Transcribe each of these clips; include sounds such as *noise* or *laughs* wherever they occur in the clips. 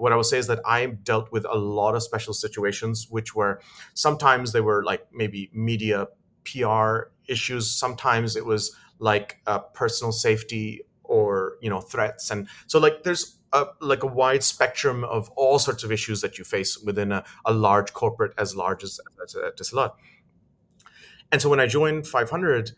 what I will say is that I dealt with a lot of special situations, which were sometimes they were like maybe media PR issues. Sometimes it was like uh, personal safety or you know threats, and so like there's a, like a wide spectrum of all sorts of issues that you face within a, a large corporate as large as, as uh, Etisalat. And so when I joined 500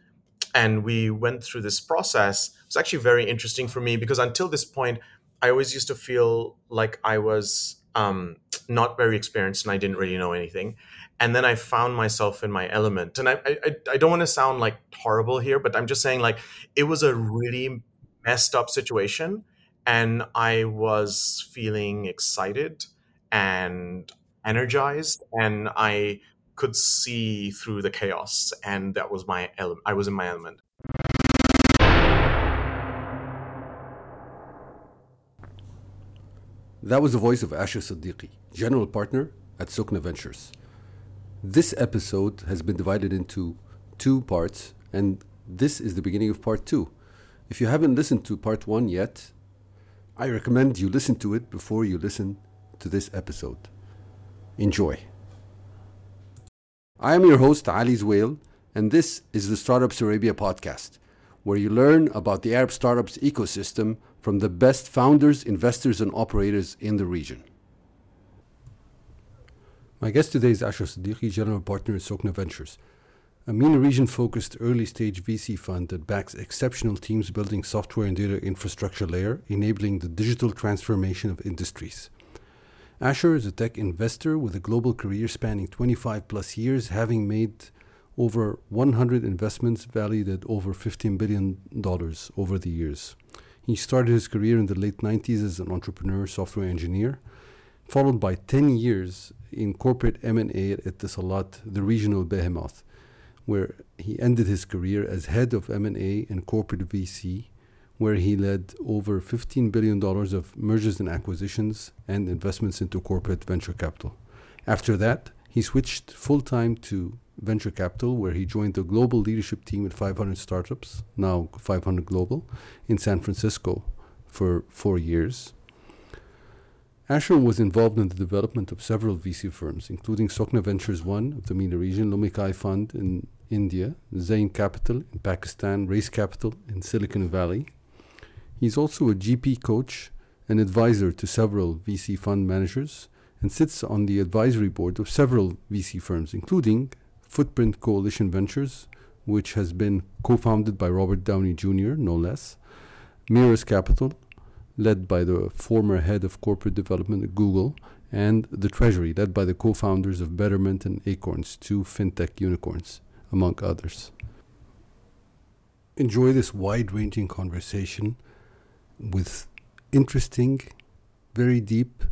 and we went through this process, it was actually very interesting for me because until this point, I always used to feel like I was um, not very experienced and I didn't really know anything. And then I found myself in my element. And I, I, I don't want to sound like horrible here, but I'm just saying like it was a really messed up situation. And I was feeling excited and energized. And I could see through the chaos. And that was my element. I was in my element. That was the voice of Asher Siddiqui, general partner at Sukna Ventures. This episode has been divided into two parts, and this is the beginning of part two. If you haven't listened to part one yet, I recommend you listen to it before you listen to this episode. Enjoy. I am your host, Ali Zwail, and this is the Startups Arabia podcast, where you learn about the Arab startups ecosystem from the best founders, investors, and operators in the region. My guest today is Asher Siddiqui, General Partner at Sukna Ventures, a MENA region focused early stage VC fund that backs exceptional teams building software and data infrastructure layer, enabling the digital transformation of industries. Asher is a tech investor with a global career spanning 25 plus years, having made over 100 investments valued at over $15 billion over the years. He started his career in the late 90s as an entrepreneur software engineer, followed by 10 years in corporate M&A at Etisalat, the regional behemoth, where he ended his career as head of M&A and corporate VC, where he led over $15 billion of mergers and acquisitions and investments into corporate venture capital. After that, he switched full time to venture capital, where he joined the global leadership team at 500 startups, now 500 Global, in San Francisco for four years. Asher was involved in the development of several VC firms, including Sukna Ventures One of the MENA region, Lumikai Fund in India, Zayn Capital in Pakistan, Race Capital in Silicon Valley. He's also a GP coach and advisor to several VC fund managers and sits on the advisory board of several VC firms, including Footprint Coalition Ventures, which has been co founded by Robert Downey Jr., no less, Merus Capital, led by the former head of corporate development at Google, and the Treasury, led by the co founders of Betterment and Acorns, two fintech unicorns, among others. Enjoy this wide ranging conversation with interesting, very deep,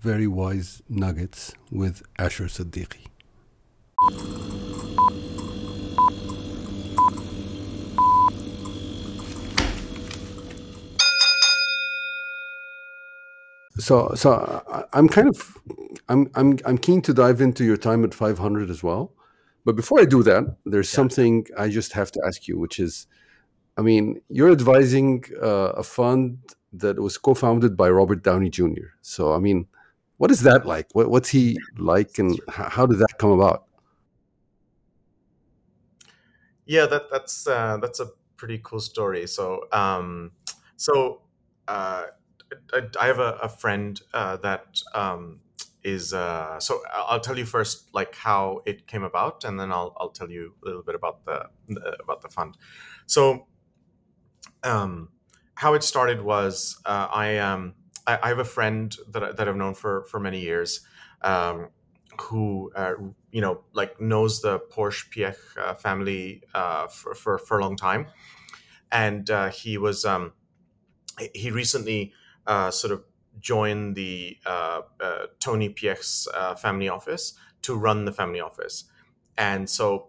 very wise nuggets with Asher Siddiqui. So, so I'm kind of, I'm, I'm, I'm keen to dive into your time at 500 as well. But before I do that, there's yeah. something I just have to ask you, which is, I mean, you're advising uh, a fund that was co-founded by Robert Downey Jr. So, I mean, what is that like? What, what's he like, and how did that come about? Yeah, that that's uh, that's a pretty cool story. So, um, so uh, I, I, have a, a friend uh, that um, is uh, so I'll tell you first like how it came about, and then I'll I'll tell you a little bit about the, about the fund. So, um, how it started was uh, I um I, I, have a friend that that I've known for for many years. Um, who uh, you know like knows the Porsche Piech uh, family uh, for, for, for a long time, and uh, he was um, he recently uh, sort of joined the uh, Tony Piech's family office to run the family office, and so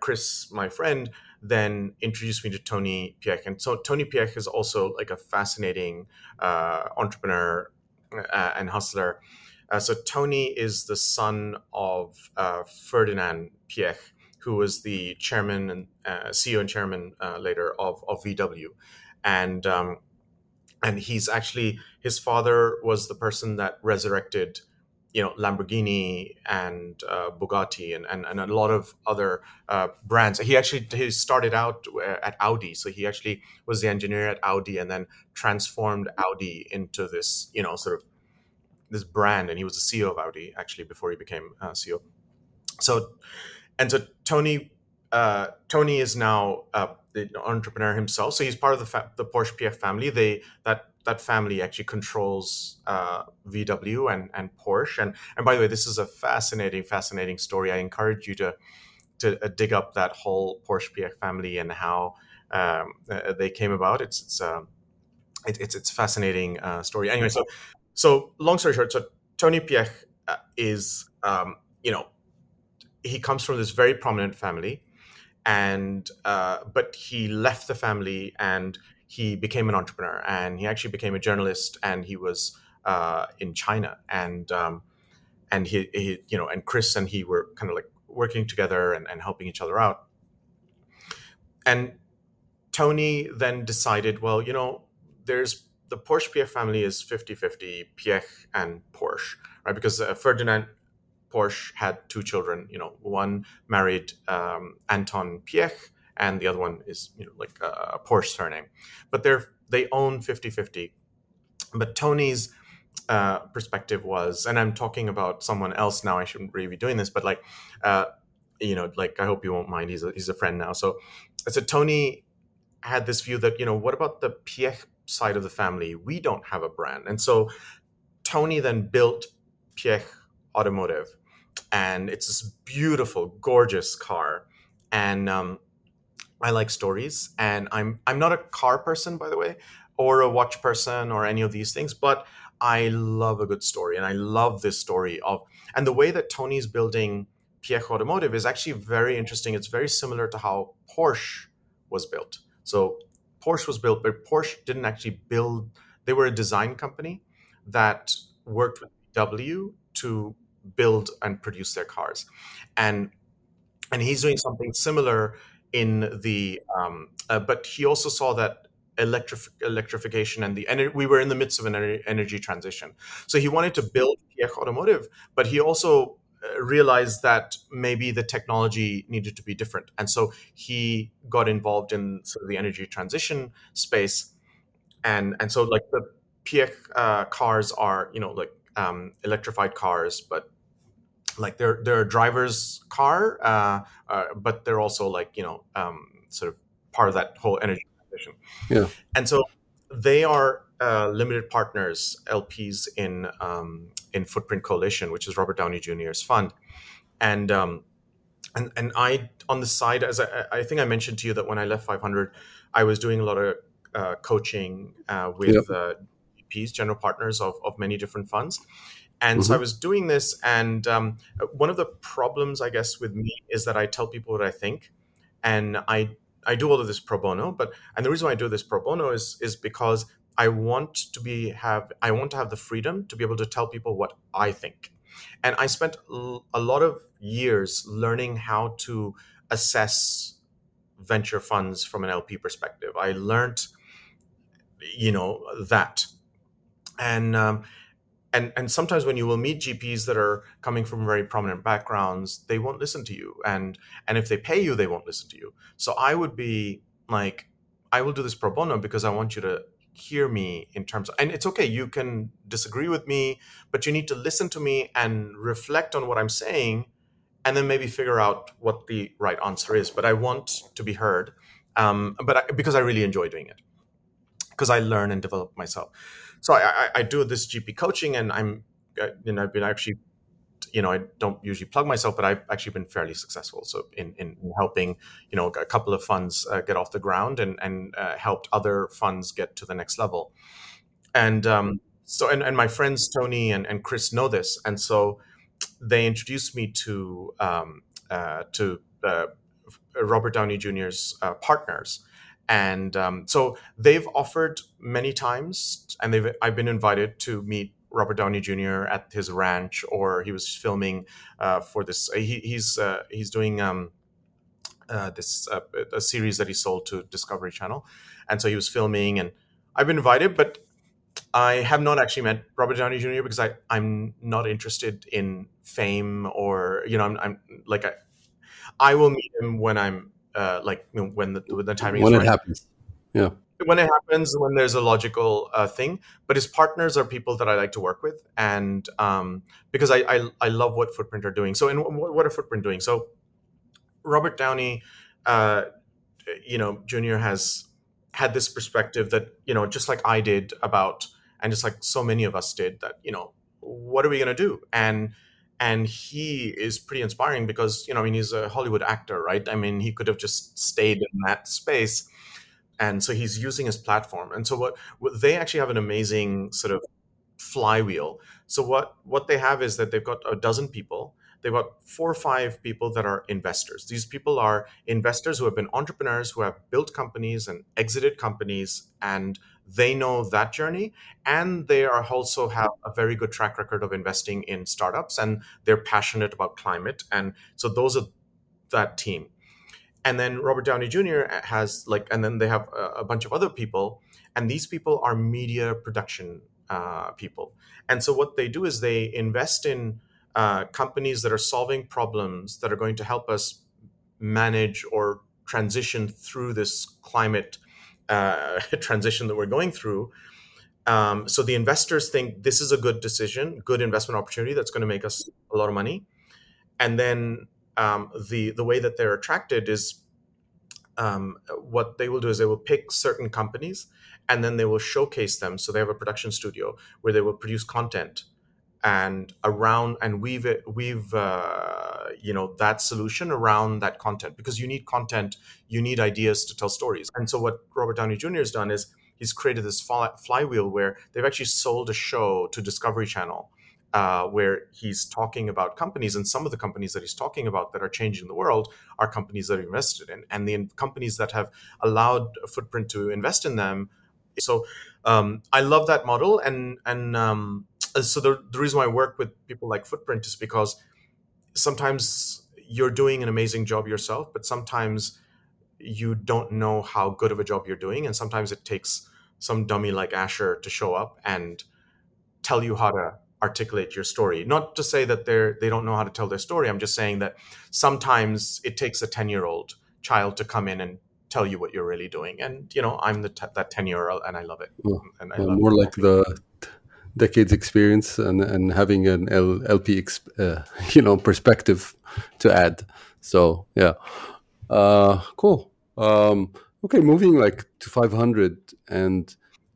Chris, my friend, then introduced me to Tony Piech, and so Tony Piech is also like a fascinating entrepreneur and hustler uh, so Tony is the son of uh, Ferdinand Piech, who was the chairman and uh, CEO and chairman uh, later of, of VW, and um, and he's actually his father was the person that resurrected you know Lamborghini and uh, Bugatti and, and and a lot of other uh, brands. He actually he started out at Audi, so he actually was the engineer at Audi and then transformed Audi into this you know sort of this brand. And he was the CEO of Audi actually before he became uh, CEO. So and so Tony uh, Tony is now uh, the entrepreneur himself. So he's part of the fa- the Porsche Piech family. They that that family actually controls uh, VW and, and Porsche. And and by the way, this is a fascinating, fascinating story. I encourage you to to uh, dig up that whole Porsche Piech family and how um, uh, they came about. It's it's um, it, it's it's fascinating uh, story. Anyway, so so long story short, so Tony Piech uh, is um, you know he comes from this very prominent family and uh, but he left the family and he became an entrepreneur and he actually became a journalist and he was uh, in China and um, and he, he, you know and Chris and he were kind of like working together and, and helping each other out. And Tony then decided well you know there's the Porsche Piech family is 50-50 Piech and Porsche right because uh, Ferdinand Porsche had two children you know one married um, Anton Piech and the other one is you know like a Porsche surname, but they're they own 50-50. But Tony's uh, perspective was, and I'm talking about someone else now. I shouldn't really be doing this, but like, uh, you know, like I hope you won't mind. He's a, he's a friend now. So, so Tony had this view that you know, what about the Piech side of the family? We don't have a brand, and so Tony then built Piech Automotive, and it's this beautiful, gorgeous car, and um, I like stories, and I'm I'm not a car person, by the way, or a watch person, or any of these things, but I love a good story, and I love this story of and the way that Tony's building Piech Automotive is actually very interesting. It's very similar to how Porsche was built. So Porsche was built, but Porsche didn't actually build. They were a design company that worked with W to build and produce their cars, and and he's doing something similar in the um, uh, but he also saw that electrif- electrification and the energy. we were in the midst of an ener- energy transition so he wanted to build Piech automotive but he also realized that maybe the technology needed to be different and so he got involved in sort of the energy transition space and and so like the Piech uh, cars are you know like um, electrified cars but like they're they're a driver's car, uh, uh, but they're also like you know um, sort of part of that whole energy transition. Yeah. And so they are uh, limited partners, LPs in um, in Footprint Coalition, which is Robert Downey Jr.'s fund, and um, and and I on the side, as I, I think I mentioned to you that when I left 500, I was doing a lot of uh, coaching uh, with Yep. uh, GPs, general partners of, of many different funds. And so Mhm. I was doing this, and um, one of the problems, I guess, with me is that I tell people what I think, and I I do all of this pro bono. But and the reason why I do this pro bono is is because I want to be have I want to have the freedom to be able to tell people what I think, and I spent a lot of years learning how to assess venture funds from an LP perspective. I learned, you know, that, and um, and and sometimes when you will meet GPs that are coming from very prominent backgrounds, they won't listen to you, and and if they pay you, they won't listen to you. So I would be like, I will do this pro bono because I want you to hear me in terms of, and it's okay you can disagree with me but you need to listen to me and reflect on what i'm saying and then maybe figure out what the right answer is but i want to be heard um, but I, because i really enjoy doing it because i learn and develop myself. So I, I, I do this GP coaching, and I'm, uh, you know, I've been actually, you know, I don't usually plug myself, but I've actually been fairly successful. So in, in helping, you know, a couple of funds uh, get off the ground and and uh, helped other funds get to the next level. And um, so, and, and my friends Tony and, and Chris know this, and so they introduced me to um, uh, to uh, Robert Downey Jr.'s uh, partners and um, so they've offered many times and they've i've been invited to meet robert downey jr at his ranch or he was filming uh, for this he, he's uh, he's doing um, uh, this uh, a series that he sold to discovery channel and so he was filming and i've been invited but I have not actually met Robert Downey Jr. because I I'm not interested in fame or you know I'm, I'm like I I will meet him when I'm uh, like you know, when the when the timing when is it right. happens. Yeah. When it happens, when there's a logical uh, thing, but his partners are people that I like to work with, and um, because I, I I love what Footprint are doing. So, and what are Footprint doing? So, Robert Downey, uh, you know, Junior has had this perspective that you know, just like I did about, and just like so many of us did, that you know, what are we going to do? And and he is pretty inspiring because you know, I mean, he's a Hollywood actor, right? I mean, he could have just stayed in that space, and so he's using his platform. And so what, what they actually have an amazing sort of flywheel. So what what they have is that they've got a dozen people they've got four or five people that are investors. These people are investors who have been entrepreneurs, who have built companies and exited companies, and they know that journey. And they are also have a very good track record of investing in startups, and they're passionate about climate. And so those are that team. And then Robert Downey Jr. has like, and then they have a, a bunch of other people, and these people are media production uh, people. And so what they do is they invest in uh, companies that are solving problems that are going to help us manage or transition through this climate uh, *laughs* transition that we're going through. Um, so the investors think this is a good decision, good investment opportunity that's going to make us a lot of money. And then um, the the way that they're attracted is um, what they will do is they will pick certain companies and then they will showcase them. So they have a production studio where they will produce content and around and weave it weave uh, you know that solution around that content because you need content you need ideas to tell stories and so what robert downey jr has done is he's created this flywheel where they've actually sold a show to discovery channel uh, where he's talking about companies and some of the companies that he's talking about that are changing the world are companies that are invested in. And the companies that have allowed footprint to invest in them so um, i love that model. And and um, so the, the reason why I work with people like Footprint is because sometimes you're doing an amazing job yourself, but sometimes you don't know how good of a job you're doing, and sometimes it takes some dummy like Asher to show up and tell you how to articulate your story. Not to say that they're they don't know how to tell their story. I'm just saying that sometimes it takes a ten year old child to come in and tell you what you're really doing. And you know, I'm the t- that ten year old, and I love it. And I love more it. like the decades experience and, and having an L, LP exp, uh, *laughs* you know perspective to add. So yeah, uh, cool. Um, okay, moving like to 500, and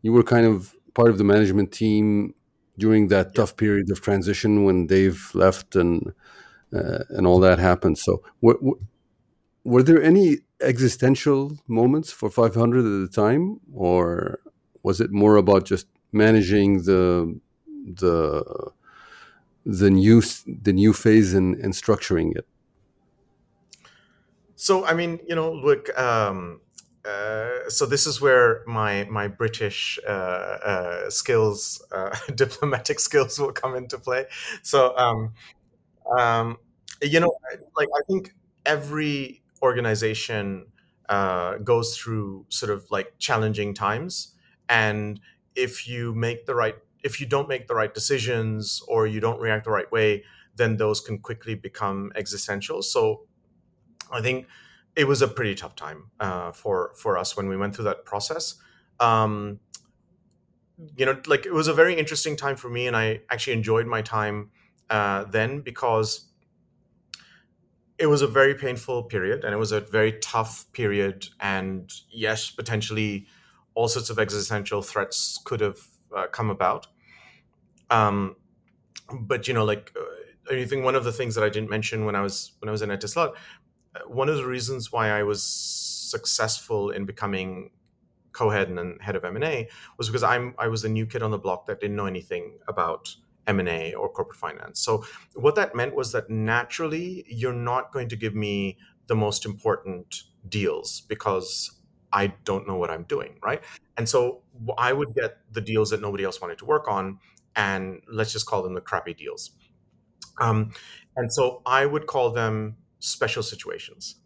you were kind of part of the management team during that tough period of transition when Dave left and uh, and all that happened. So were, were there any existential moments for 500 at the time, or was it more about just managing the the the new the new phase and, and structuring it? So i mean you know look um, uh, so this is where my my British uh, uh, skills, uh, *laughs* diplomatic skills, will come into play. So, um, um, you know, like I think every organization uh, goes through sort of like challenging times, and if you make the right if you don't make the right decisions or you don't react the right way then those can quickly become existential so i think it was a pretty tough time uh, for for us when we went through that process um, you know like it was a very interesting time for me and i actually enjoyed my time uh, then because it was a very painful period and it was a very tough period and yes potentially all sorts of existential threats could have uh, come about. Um, but you know, like uh, I think one of the things that I didn't mention when I was when I was in Etisalat, one of the reasons why I was successful in becoming co-head and head of M&A was because I'm I was the new kid on the block that didn't know anything about M&A or corporate finance. So what that meant was that naturally you're not going to give me the most important deals because I don't know what I'm doing, right? And so I would get the deals that nobody else wanted to work on, and let's just call them the crappy deals. Um, and so I would call them special situations.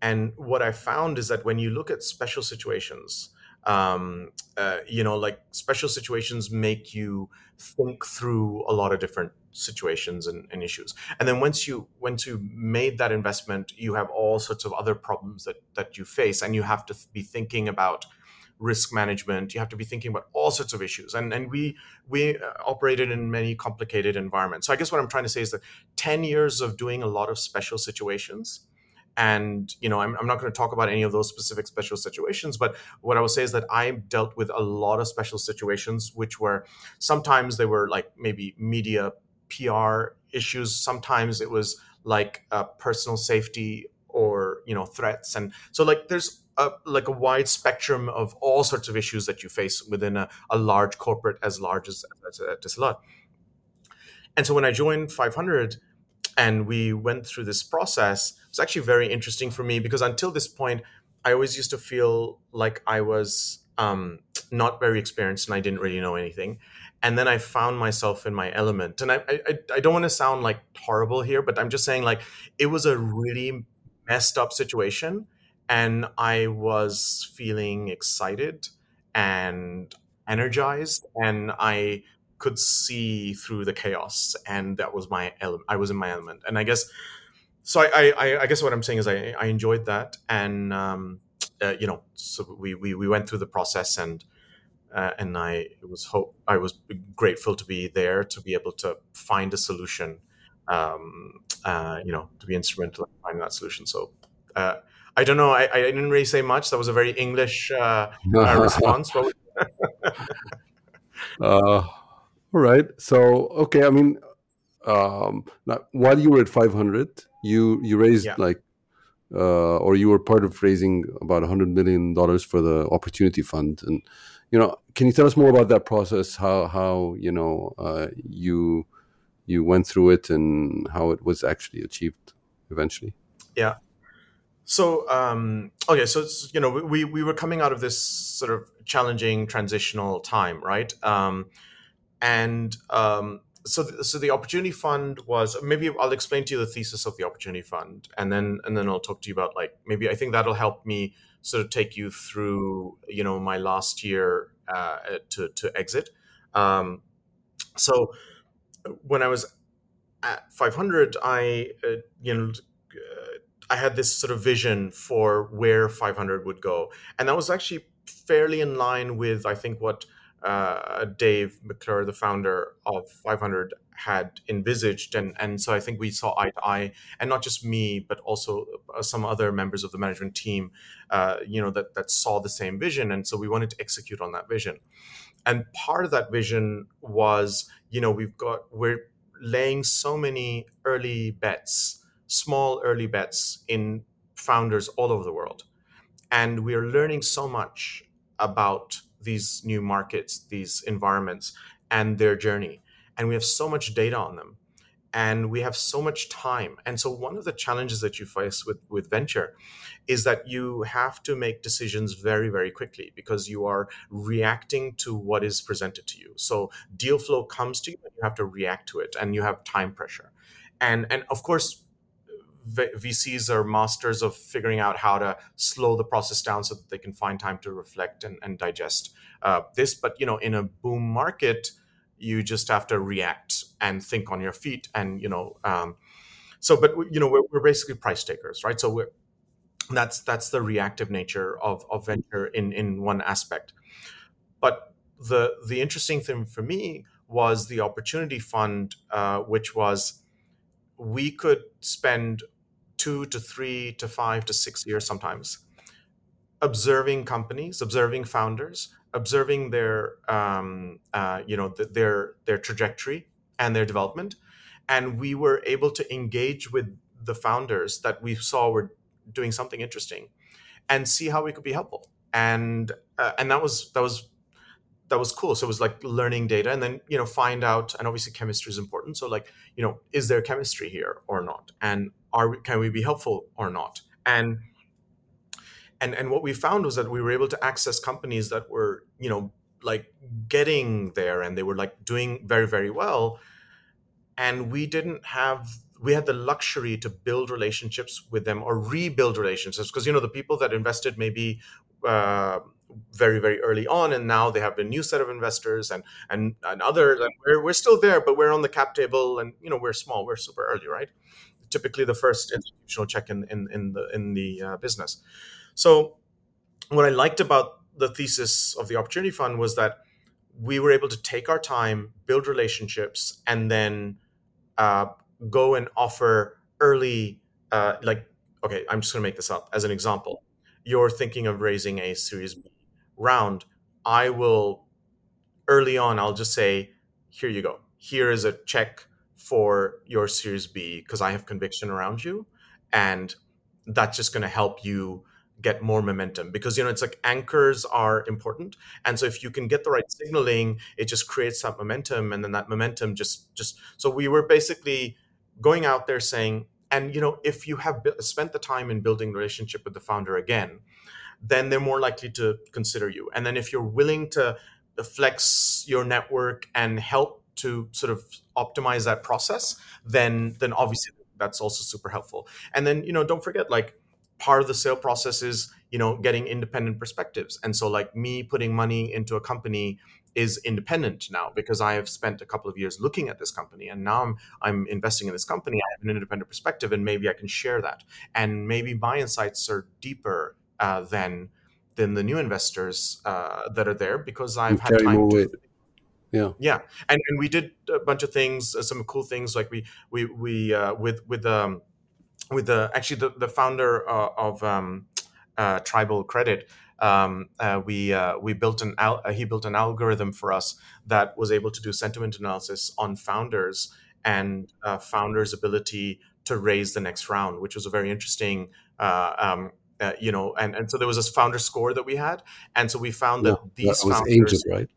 And what I found is that when you look at special situations, um, uh, you know like special situations make you think through a lot of different situations and, and, issues and then once you once you made that investment you have all sorts of other problems that that you face and you have to be thinking about risk management. You have to be thinking about all sorts of issues. And and we we uh, operated in many complicated environments. So i guess what i'm trying to say is that 10 years of doing a lot of special situations and you know I'm, I'm not going to talk about any of those specific special situations but what i will say is that i dealt with a lot of special situations which were sometimes they were like maybe media pr issues. Sometimes it was like uh, personal safety or you know threats. And so like there's a, like a wide spectrum of all sorts of issues that you face within a, a large corporate as large as, as, Etisalat and so when i joined 500 and we went through this process it was actually very interesting for me because until this point i always used to feel like i was um, not very experienced and i didn't really know anything. And then i found myself in my element. And i i, I don't want to sound like horrible here but i'm just saying like it was a really messed up situation and i was feeling excited and energized and i could see through the chaos, and that was my element. I was in my element, and I guess so. I I, I guess what I'm saying is I, I enjoyed that, and um, uh, you know, so we, we we went through the process, and uh, and I was hope I was grateful to be there to be able to find a solution. Um, uh, you know, to be instrumental in finding that solution. So. Uh, I don't know. I, I didn't really say much. That was a very English uh, uh, *laughs* response. *laughs* uh, all right. So okay, I mean, um, now, while you were at 500, you you raised yeah. like, uh, or you were part of raising about 100 million dollars for the Opportunity Fund, and you know, can you tell us more about that process? How how you know uh, you you went through it and how it was actually achieved eventually? Yeah. So um, okay, so you know we we were coming out of this sort of challenging transitional time, right? Um, and um, so so the opportunity fund was maybe I'll explain to you the thesis of the opportunity fund, and then and then I'll talk to you about like maybe I think that'll help me sort of take you through you know my last year uh, to to exit. Um, so when I was at 500, I uh, you know. I had this sort of vision for where 500 would go, and that was actually fairly in line with I think what uh, Dave McClure, the founder of 500, had envisaged, and and so I think we saw eye to eye, and not just me, but also uh, some other members of the management team, uh, you know, that that saw the same vision, and so we wanted to execute on that vision, and part of that vision was, you know, we've got we're laying so many early bets, small early bets in founders all over the world, and we are learning so much about these new markets, these environments, and their journey. And we have so much data on them and we have so much time. And so one of the challenges that you face with, with venture is that you have to make decisions very, very quickly because you are reacting to what is presented to you. So deal flow comes to you and you have to react to it and you have time pressure. And and of course VCs are masters of figuring out how to slow the process down so that they can find time to reflect and, and digest uh, this. But you know, in a boom market, you just have to react and think on your feet, and you know, um, so. But you know, we're, we're basically price takers, right? So we're that's that's the reactive nature of, of venture in in one aspect. But the the interesting thing for me was the opportunity fund, uh, which was we could spend two to three to five to six years sometimes. Observing companies observing founders observing their um, uh, you know th- their their trajectory and their development. And we were able to engage with the founders that we saw were doing something interesting and see how we could be helpful. And uh, and that was that was that was cool. So it was like learning data and then you know find out and obviously chemistry is important. So like you know is there chemistry here or not? And are we, can we be helpful or not? And and and what we found was that we were able to access companies that were you know like getting there and they were like doing very very well. And we didn't have we had the luxury to build relationships with them or rebuild relationships because you know the people that invested maybe uh, very very early on and now they have a new set of investors and and, and others we're, we're still there but we're on the cap table and you know we're small we're super early right? Typically the first institutional check in in, in the in the uh, business. So what i liked about the thesis of the opportunity fund was that we were able to take our time build relationships and then uh, go and offer early uh, like okay i'm just going to make this up as an example. You're thinking of raising a series b round i will early on i'll just say here you go. Here is a check for your series b because i have conviction around you and that's just going to help you get more momentum because you know it's like anchors are important and so if you can get the right signaling it just creates that momentum and then that momentum just just so we were basically going out there saying and you know if you have spent the time in building relationship with the founder again then they're more likely to consider you and then if you're willing to flex your network and help to sort of optimize that process then then obviously that's also super helpful and then you know don't forget like part of the sale process is you know getting independent perspectives and so like me putting money into a company is independent now because I have spent a couple of years looking at this company and now I'm I'm investing in this company. I have an independent perspective and maybe I can share that. And maybe my insights are deeper uh, than than the new investors uh, that are there because I've had time to, yeah. Yeah. And, and we did a bunch of things uh, some cool things like we we we uh, with with um with the actually the, the founder uh, of um, uh, tribal credit um, uh, we uh, we built an al- he built an algorithm for us that was able to do sentiment analysis on founders and uh, founders' ability to raise the next round, which was a very interesting. Uh, um, uh, you know, and, and so there was this founder score that we had, and so we found that yeah, these that was founders, angel right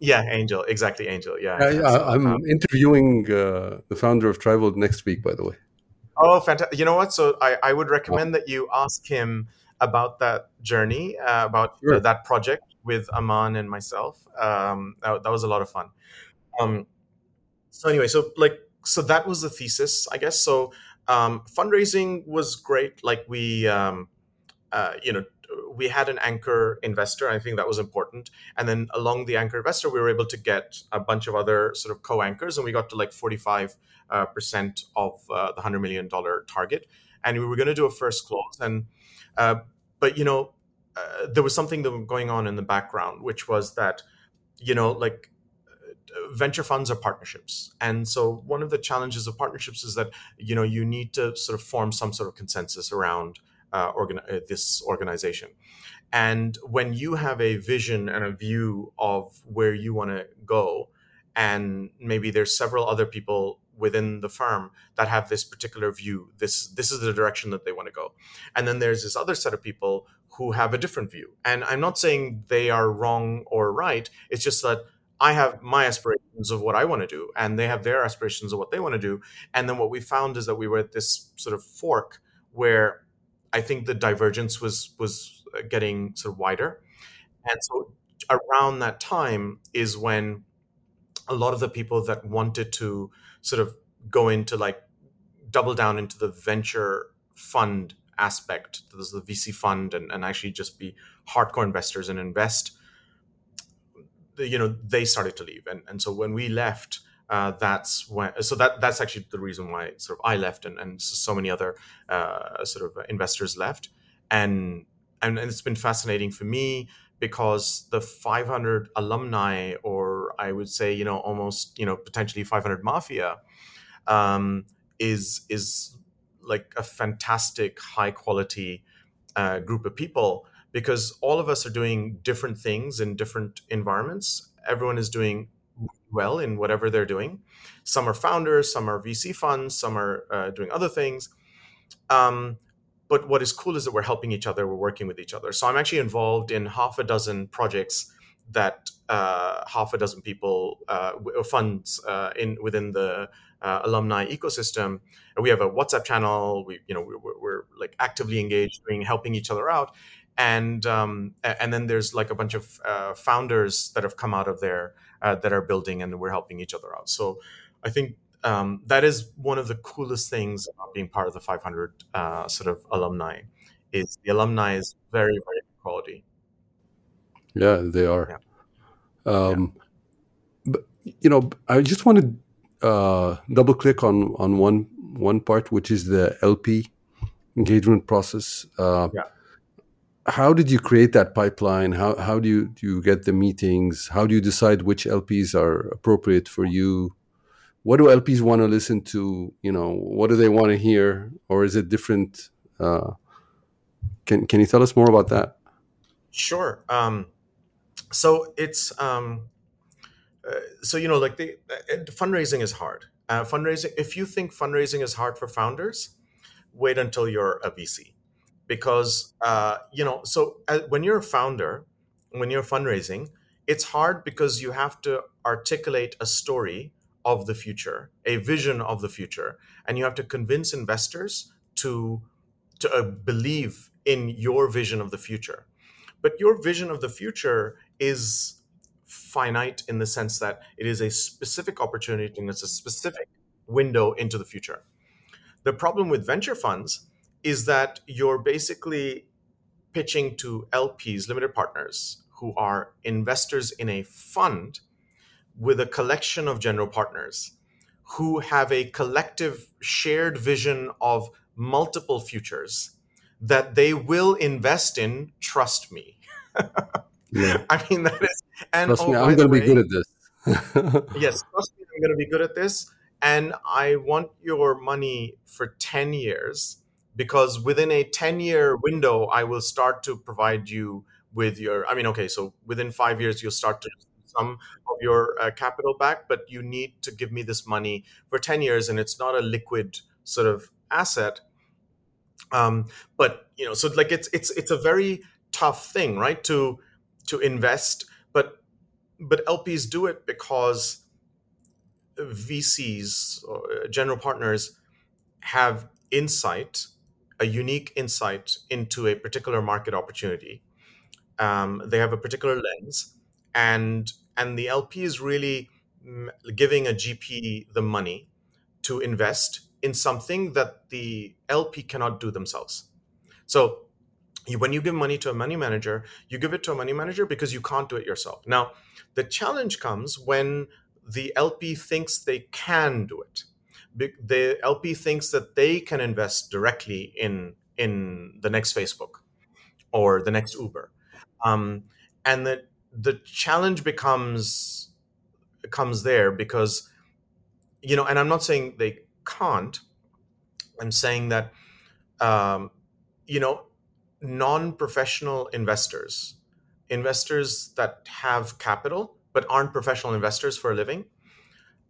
yeah, Angel, exactly, Angel, yeah. Yeah. So, I, am um, interviewing uh, the founder of Tribal next week, by the way. oh, fantastic! You know what? So I, I would recommend that you ask him about that journey, uh, about Sure. that project with Aman and myself. Um, that, that was a lot of fun. Um, so anyway, so like, so that was the thesis, I guess. So um, fundraising was great. Like we, um, uh, you know, we had an anchor investor. I think that was important. And then along the anchor investor, we were able to get a bunch of other sort of co-anchors, and we got to like forty-five uh, percent of uh, the hundred million dollar target. And we were going to do a first close, and uh, but you know, uh, there was something that was going on in the background, which was that you know, like venture funds are partnerships. And so one of the challenges of partnerships is that you know you need to sort of form some sort of consensus around uh, organ- uh, this organization. And when you have a vision and a view of where you want to go and maybe there's several other people within the firm that have this particular view this this is the direction that they want to go. And then there's this other set of people who have a different view. And i'm not saying they are wrong or right it's just that I have my aspirations of what I want to do, and they have their aspirations of what they want to do. And then what we found is that we were at this sort of fork where I think the divergence was was uh, getting sort of wider. And so around that time is when a lot of the people that wanted to sort of go into like double down into the venture fund aspect, there's the VC fund, and, and actually just be hardcore investors and invest you know they started to leave. And and so when we left uh, that's when so that that's actually the reason why sort of I left and, and so many other uh, sort of investors left. And, and and it's been fascinating for me because the 500 alumni or I would say you know almost you know potentially 500 mafia um, is is like a fantastic high quality uh, group of people because all of us are doing different things in different environments. Everyone is doing well in whatever they're doing. Some are founders, some are VC funds, some are uh, doing other things. Um, but what is cool is that we're helping each other, we're working with each other. So I'm actually involved in half a dozen projects that uh, half a dozen people uh, funds uh, in within the uh, alumni ecosystem. And we have a WhatsApp channel. We, you know, we're, we're like actively engaged, doing helping each other out and um, and then there's like a bunch of uh, founders that have come out of there uh, that are building and we're helping each other out so i think um, that is one of the coolest things about being part of the 500 uh, sort of alumni is the alumni is very very quality Yeah, they are. Yeah. Um, But you know, I just want to uh, double click on on one one part, which is the LP engagement process. Uh, Yeah. How did you create that pipeline? How how do you do you get the meetings? How do you decide which LPs are appropriate for you? What do LPs want to listen to? You know, what do they want to hear, or is it different? Uh, can can you tell us more about that? Sure. Um, so it's um, uh, so you know like the uh, fundraising is hard. Uh, fundraising. If you think fundraising is hard for founders, wait until you're a VC, because uh, you know. So uh, when you're a founder, when you're fundraising, it's hard because you have to articulate a story of the future, a vision of the future, and you have to convince investors to to uh, believe in your vision of the future. But your vision of the future is finite in the sense that it is a specific opportunity and it's a specific window into the future. The problem with venture funds is that you're basically pitching to LPs, limited partners, who are investors in a fund with a collection of general partners who have a collective shared vision of multiple futures that they will invest in, trust me. *laughs* Yeah. I mean, that is. And trust oh, me, I'm going to be good at this. *laughs* yes, trust me, I'm going to be good at this. And I want your money for 10 years because within a 10 year window, I will start to provide you with your, I mean, okay, so within five years, you'll start to some of your uh, capital back, but you need to give me this money for 10 years and it's not a liquid sort of asset. Um, but you know, so like it's it's it's a very tough thing, right? To to invest, but but LPs do it because VCs, or uh, general partners, have insight, a unique insight into a particular market opportunity. Um, they have a particular lens, and and the LP is really mm, giving a GP the money to invest in something that the LP cannot do themselves. So when you give money to a money manager, you give it to a money manager because you can't do it yourself. Now, the challenge comes when the LP thinks they can do it. The LP thinks that they can invest directly in in the next Facebook or the next Uber, um, and that the challenge becomes comes there because you know, and I'm not saying they can't. I'm saying that um, you know non-professional investors investors that have capital but aren't professional investors for a living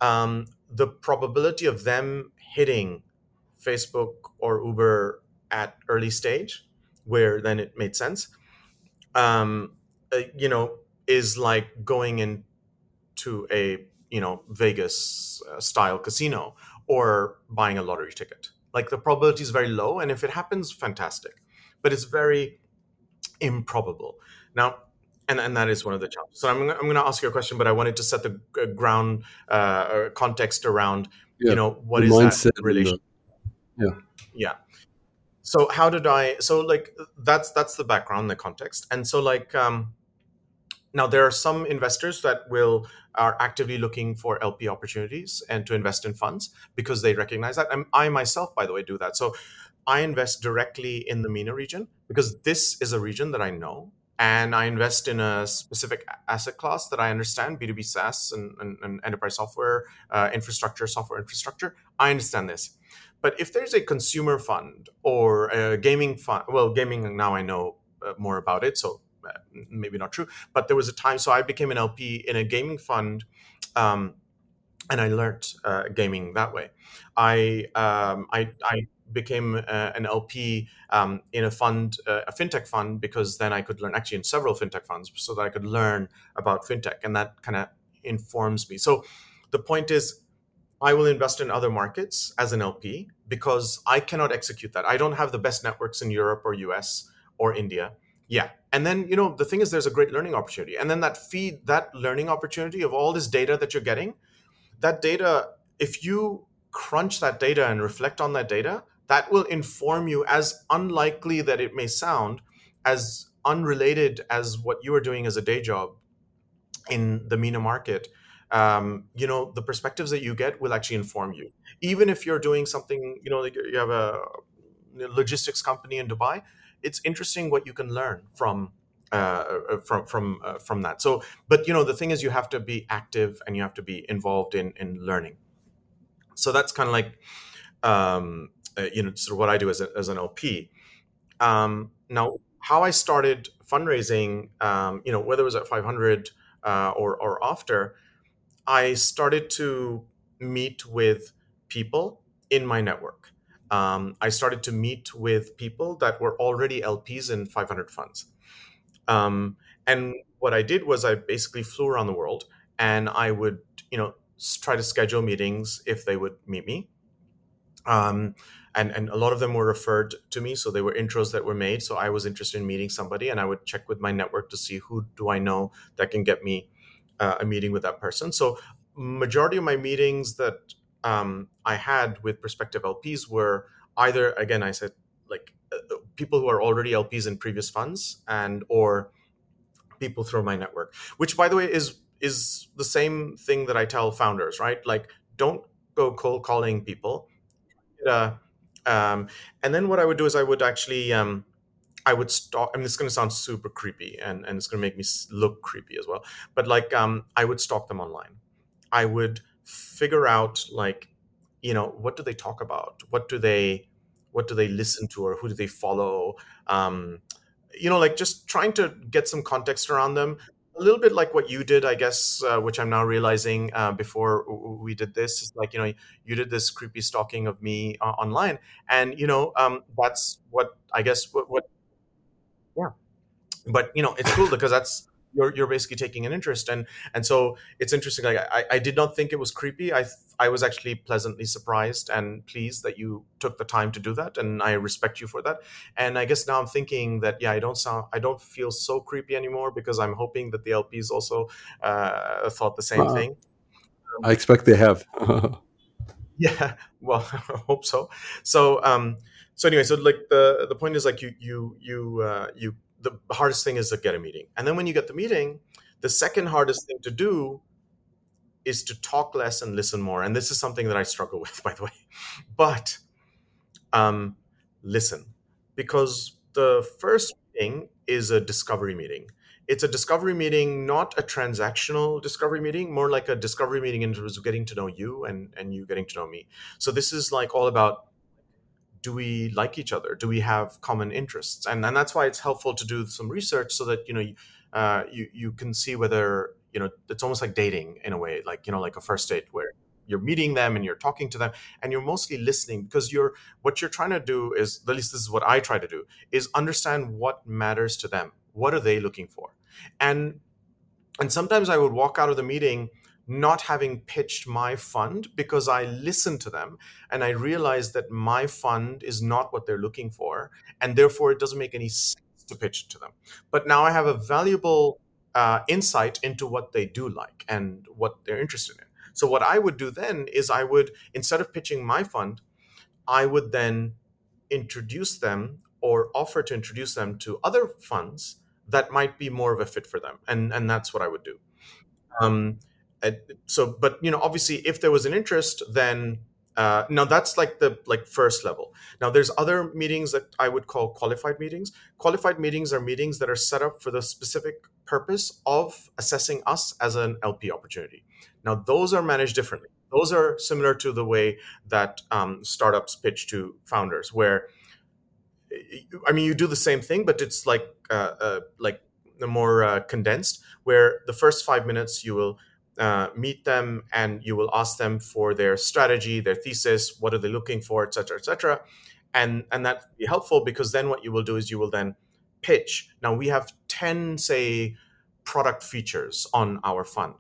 um, the probability of them hitting facebook or uber at early stage where then it made sense um, uh, you know is like going into a you know vegas uh, style casino or buying a lottery ticket like the probability is very low and if it happens fantastic but it's very improbable. Now, and, and that is one of the challenges. So I'm, I'm going to ask you a question, but I wanted to set the uh, ground uh, context around, yeah. you know, what the is that relation? the- yeah. Yeah. So how did I? So like that's that's the background, the context, and so like um, now there are some investors that will are actively looking for LP opportunities and to invest in funds because they recognize that. And I myself, by the way, do that. So I invest directly in the MENA region because this is a region that I know. And I invest in a specific asset class that I understand B2B SaaS and, and, and enterprise software, uh, infrastructure, software infrastructure. I understand this. But if there's a consumer fund or a gaming fund, well, gaming now I know uh, more about it, so uh, maybe not true. But there was a time, so I became an LP in a gaming fund. Um, and I learned uh, gaming that way. I um, I, I became uh, an LP um, in a fund, uh, a fintech fund, because then I could learn actually in several fintech funds, so that I could learn about fintech, and that kind of informs me. So the point is, I will invest in other markets as an LP because I cannot execute that. I don't have the best networks in Europe or US or India. Yeah. And then, you know, the thing is there's a great learning opportunity. And then that feed, that learning opportunity of all this data that you're getting, that data, if you crunch that data and reflect on that data, that will inform you as unlikely that it may sound, as unrelated as what you are doing as a day job in the MENA market, um, you know, the perspectives that you get will actually inform you. Even if you're doing something, you know, like you have a logistics company in Dubai, it's interesting what you can learn from uh, uh, from from uh, from that. So, but you know, the thing is, you have to be active and you have to be involved in in learning. So that's kind of like, um, uh, you know, sort of what I do as, a, as an LP. Um, now, how I started fundraising, um, you know, whether it was at 500 uh, or or after, I started to meet with people in my network. Um, I started to meet with people that were already LPs in 500 funds. Um, and what I did was I basically flew around the world and I would, you know, try to schedule meetings if they would meet me. Um, and, and a lot of them were referred to me. So they were intros that were made. So I was interested in meeting somebody and I would check with my network to see who do I know that can get me uh, a meeting with that person. So majority of my meetings that um, I had with prospective LPs were either, again, I said like uh, uh, people who are already LPs in previous funds and or people through my network, which by the way is is the same thing that I tell founders, right? Like don't go cold calling people. Uh, um, and then what I would do is I would actually um, I would stalk. I mean, it's going to sound super creepy, and and it's going to make me look creepy as well. But like, um, I would stalk them online. I would figure out like, you know, what do they talk about? What do they, what do they listen to, or who do they follow? Um, you know, like just trying to get some context around them. A little bit like what you did, I guess, uh, which I'm now realizing uh, before we did this. Is like, you know, you did this creepy stalking of me uh, online, and you know, um, that's what I guess what, what yeah but you know it's cool because that's you're, you're basically taking an interest. And and so it's interesting like I, I did not think it was creepy. I i was actually pleasantly surprised and pleased that you took the time to do that and i respect you for that. And i guess now i'm thinking that yeah i don't sound i don't feel so creepy anymore because i'm hoping that the lps also uh, thought the same uh, thing. I expect they have. *laughs* Yeah *laughs* well *laughs* i hope so. So um so anyway so like the the point is like you you you uh, you the hardest thing is to get a meeting. And then when you get the meeting the second hardest thing to do is to talk less and listen more. And this is something that i struggle *laughs* with by the way. But um listen because the first meeting is a discovery meeting. It's a discovery meeting not a transactional discovery meeting more like a discovery meeting in terms of getting to know you and and you getting to know me. So this is like all about do we like each other? Do we have common interests? And and that's why it's helpful to do some research so that you know uh, you you can see whether you know it's almost like dating in a way, like you know like a first date where you're meeting them and you're talking to them and you're mostly listening because you're what you're trying to do is at least this is what I try to do is understand what matters to them. What are they looking for? And and sometimes I would walk out of the meeting not having pitched my fund because I listened to them and I realized that my fund is not what they're looking for. And therefore, it doesn't make any sense to pitch it to them. But now I have a valuable uh, insight into what they do like and what they're interested in. So, what I would do then is I would, instead of pitching my fund, I would then introduce them or offer to introduce them to other funds that might be more of a fit for them. And, and that's what I would do. Um, so but you know obviously if there was an interest then uh, now that's like the like first level. Now there's other meetings that i would call qualified meetings. Qualified meetings are meetings that are set up for the specific purpose of assessing us as an lp opportunity. Now those are managed differently. Those are similar to the way that um, startups pitch to founders where i mean you do the same thing but it's like uh, uh, like more uh, condensed where the first five minutes you will uh, meet them and you will ask them for their strategy their thesis what are they looking for et cetera et cetera. And and that be helpful because then what you will do is you will then pitch. Now we have 10 say product features on our fund.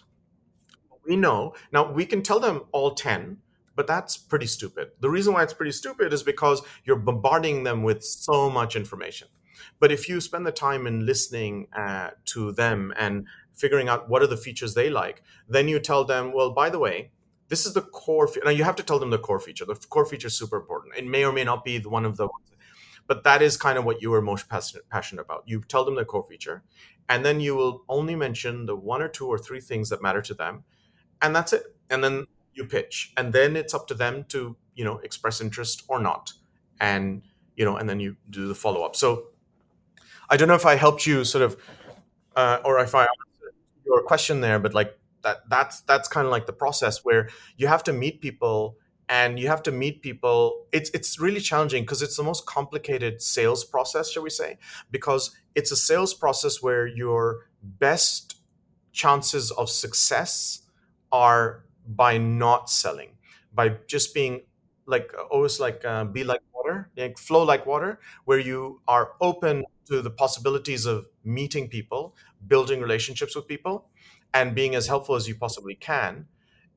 We know. Now we can tell them all 10 but that's pretty stupid. The reason why it's pretty stupid is because you're bombarding them with so much information. But if you spend the time in listening uh, to them and figuring out what are the features they like. Then you tell them, well, by the way, this is the core. Fe-. Now you have to tell them the core feature. The core feature is super important. It may or may not be the one of the, but that is kind of what you are most passionate, passionate about. You tell them the core feature, and then you will only mention the one or two or three things that matter to them, and that's it. And then you pitch, and then it's up to them to you know express interest or not, and you know, and then you do the follow up. So I don't know if I helped you sort of, uh, or if I your question there, but like that that's that's kind of like the process where you have to meet people and you have to meet people it's it's really challenging because it's the most complicated sales process shall we say because it's a sales process where your best chances of success are by not selling by just being like always like uh, be like water like flow like water where you are open to the possibilities of meeting people building relationships with people and being as helpful as you possibly can.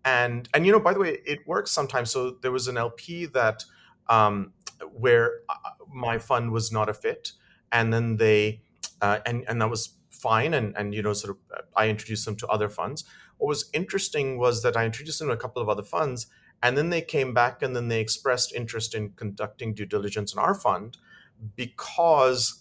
And and you know by the way it works sometimes. So there was an lp that um, where uh, my fund was not a fit and then they uh, and and that was fine and and you know sort of uh, i introduced them to other funds. What was interesting was that i introduced them to a couple of other funds and then they came back and then they expressed interest in conducting due diligence in our fund because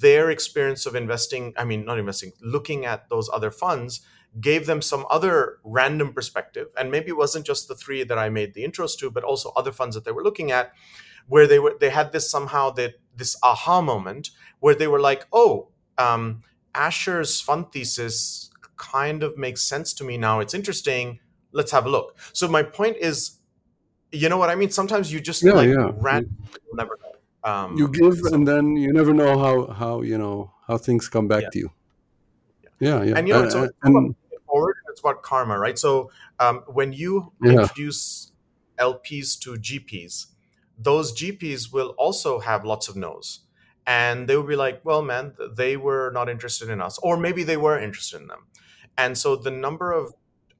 their experience of investing i mean not investing looking at those other funds gave them some other random perspective. And maybe it wasn't just the three that i made the intros to but also other funds that they were looking at where they were they had this somehow that this aha moment where they were like oh um, asher's fund thesis kind of makes sense to me now. It's interesting. Let's have a look. So my point is you know what i mean? Sometimes you just Yeah, like yeah. random you'll never know um, You give, so- and then you never know how how you know how things come back Yeah. to you. Yeah, yeah. And you know, it's, uh, and- about forward. It's about karma, right? So um, when you Yeah. introduce LPs to GPs, those GPs will also have lots of no's, and they will be like, "Well, man, they were not interested in us, or maybe they were interested in them." And so the number of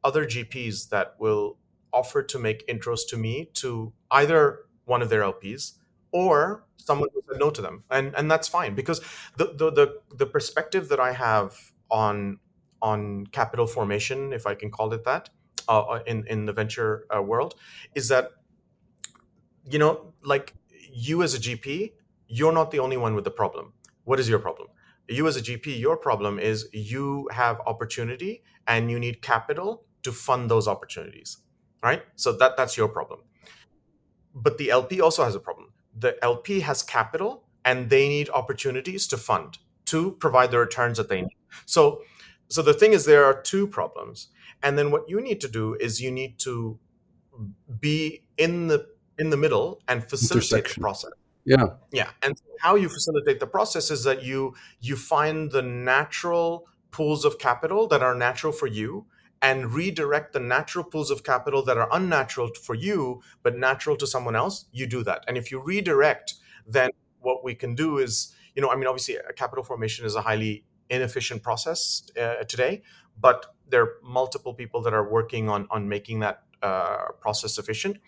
other GPs that will offer to make intros to me to either one of their LPs or someone who said no to them, and and that's fine because the the the, the perspective that I have on on capital formation, if I can call it that, uh, in in the venture uh, world, is that you know, like you as a GP, you're not the only one with the problem. What is your problem? You as a GP, your problem is you have opportunity and you need capital to fund those opportunities, right? So that that's your problem. But the LP also has a problem. The LP has capital and they need opportunities to fund to provide the returns that they need. So so the thing is there are two problems. And then what you need to do is you need to be in the in the middle and facilitate the process. yeah, Yeah, and so how you facilitate the process is that you you find the natural pools of capital that are natural for you and redirect the natural pools of capital that are unnatural for you but natural to someone else. You do that. And if you redirect, then what we can do is, you know, I mean obviously capital formation is a highly inefficient process uh, today, but there are multiple people that are working on on making that uh, process efficient.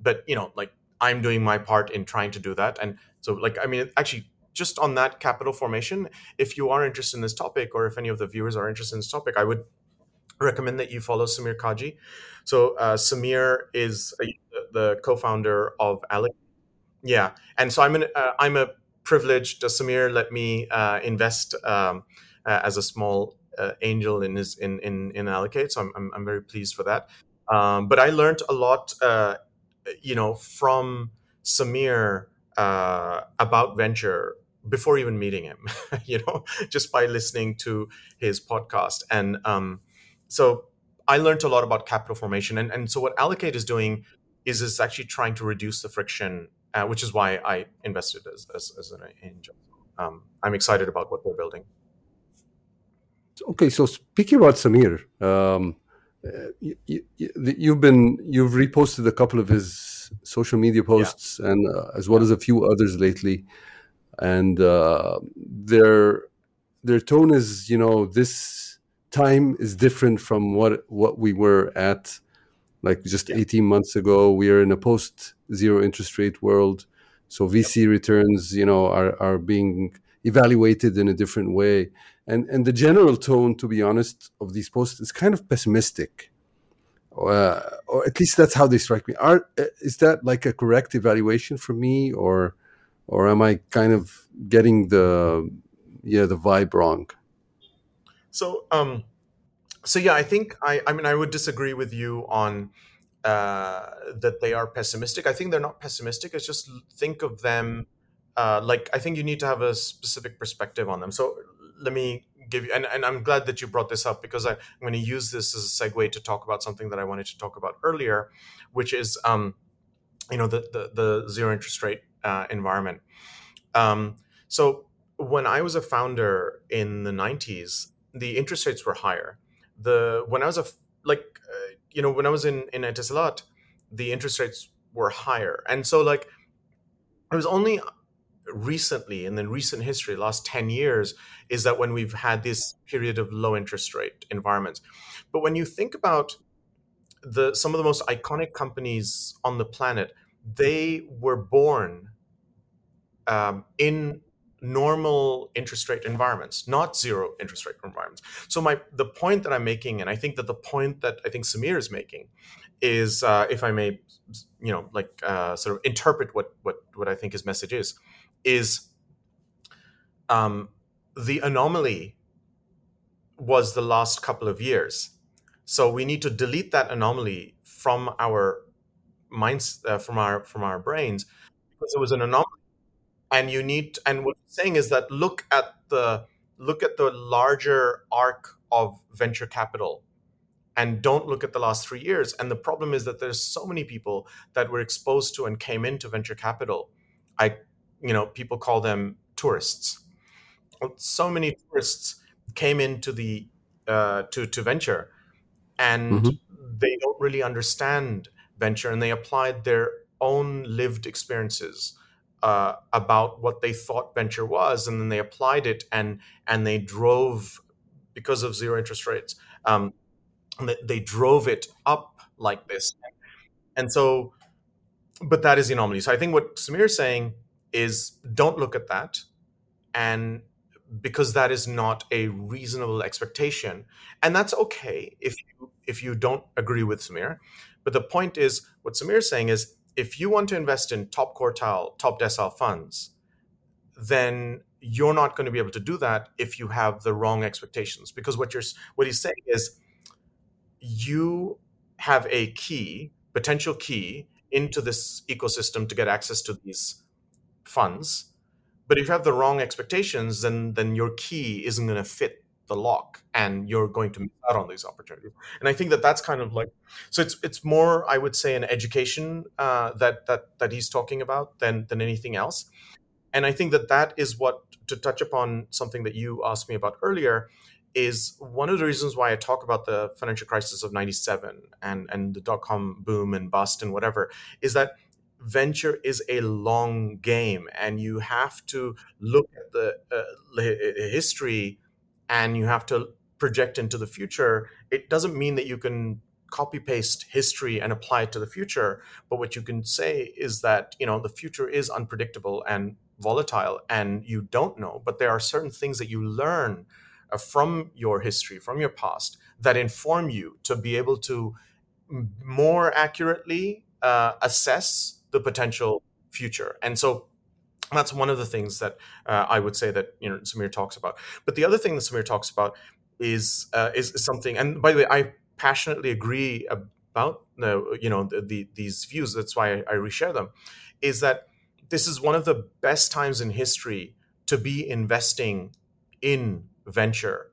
But you know, like I'm doing my part in trying to do that. And so, like, I mean, actually, just on that capital formation, if you are interested in this topic, or if any of the viewers are interested in this topic, I would recommend that you follow Samir Kaji. So, uh, Samir is a, the co-founder of Alec. Yeah, and so I'm an uh, I'm a privileged. Uh, Samir let me uh, invest um, uh, as a small uh, angel in his in in in Allocate. So I'm I'm, I'm very pleased for that. Um, but I learned a lot, you know, from Samir about venture before even meeting him. *laughs* you know, just by listening to his podcast, and um, so I learned a lot about capital formation. And and so what Allocate is doing is is actually trying to reduce the friction, uh, which is why I invested as as, as an angel. Um, I'm excited about what they're building. Okay, so speaking about Samir, um, uh, you, you, you've been you've reposted a couple of his social media posts, and uh, as well as a few others lately, and uh, their their tone is you know this time is different from what what we were at like just Yeah. 18 months ago. We are in a post zero interest rate world. So vc returns you know are, are being evaluated in a different way. And and the general tone to be honest of these posts is kind of pessimistic. Uh, or at least that's how they strike me. Are uh, is that like a correct evaluation for me? Or or am I kind of getting the yeah the vibe wrong? So um, so yeah, I think I I mean I would disagree with you on uh, that they are pessimistic. I think they're not pessimistic. It's just think of them uh, like I think you need to have a specific perspective on them. So let me give you, and, and I'm glad that you brought this up because I, am going to use this as a segue to talk about something that I wanted to talk about earlier, which is, um, you know, the, the, the zero interest rate uh, environment. Um, so when I was a founder in the 90s, the interest rates were higher. The when I was a like, uh, you know, when I was in in Etisalat, the interest rates were higher, and so like, it was only recently in the recent history last 10 years is that when we've had this period of low interest rate environments but when you think about the some of the most iconic companies on the planet they were born um, in normal interest rate environments not zero interest rate environments so my the point that i'm making and i think that the point that i think samir is making is uh, if i may you know like uh, sort of interpret what what what i think his message is is um, the anomaly was the last couple of years. So we need to delete that anomaly from our minds, uh, from our from our brains, because it was an anomaly. And you need, and what I'm saying is that look at the look at the larger arc of venture capital and don't look at the last three years. And the problem is that there's so many people that were exposed to and came into venture capital. I you know people call them tourists so many tourists came into the uh, to to venture and mm-hmm. they don't really understand venture and they applied their own lived experiences uh, about what they thought venture was and then they applied it and and they drove because of zero interest rates um, they drove it up like this. And so but that is the anomaly. So i think what samir is saying is don't look at that and because that is not a reasonable expectation and that's okay if you if you don't agree with samir. But the point is what samir is saying is if you want to invest in top quartile top decile funds then you're not going to be able to do that if you have the wrong expectations because what you're what he's saying is you have a key potential key into this ecosystem to get access to these funds. But if you have the wrong expectations, then then your key isn't going to fit the lock, and you're going to miss out on these opportunities. And I think that that's kind of like so. It's it's more, I would say, an education uh, that that that he's talking about than than anything else. And I think that that is what to touch upon something that you asked me about earlier is one of the reasons why I talk about the financial crisis of 97 and, and the dot com boom and bust and whatever is that venture is a long game and you have to look at the uh, history and you have to project into the future it doesn't mean that you can copy paste history and apply it to the future but what you can say is that you know the future is unpredictable and volatile and you don't know but there are certain things that you learn uh, from your history from your past that inform you to be able to more accurately uh, assess the potential future. And so that's one of the things that uh, I would say that you know Samir talks about. But the other thing that Samir talks about is uh, is, is, something. And by the way, I passionately agree about the you know the, the, these views. That's why I, I reshare them. Is that this is one of the best times in history to be investing in venture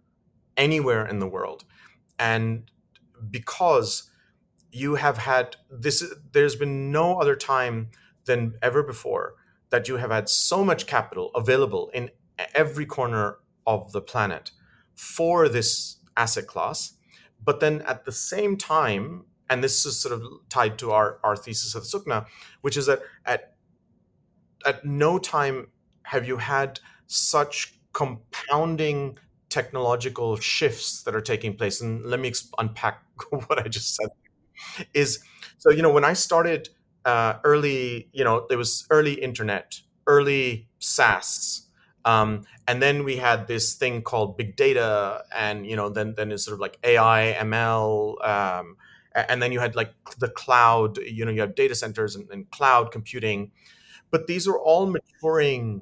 anywhere in the world, and because you have had this there's been no other time than ever before that you have had so much capital available in every corner of the planet for this asset class but then at the same time and this is sort of tied to our, our thesis of the sukna which is that at at no time have you had such compounding technological shifts that are taking place. And let me unpack *laughs* what i just said. Is so you know when I started uh, early, you know there was early internet, early SaaS, um, and then we had this thing called big data, and you know then then it's sort of like AI, ML. Um, and then you had like the cloud you know you have data centers and, and, cloud computing but these are all maturing.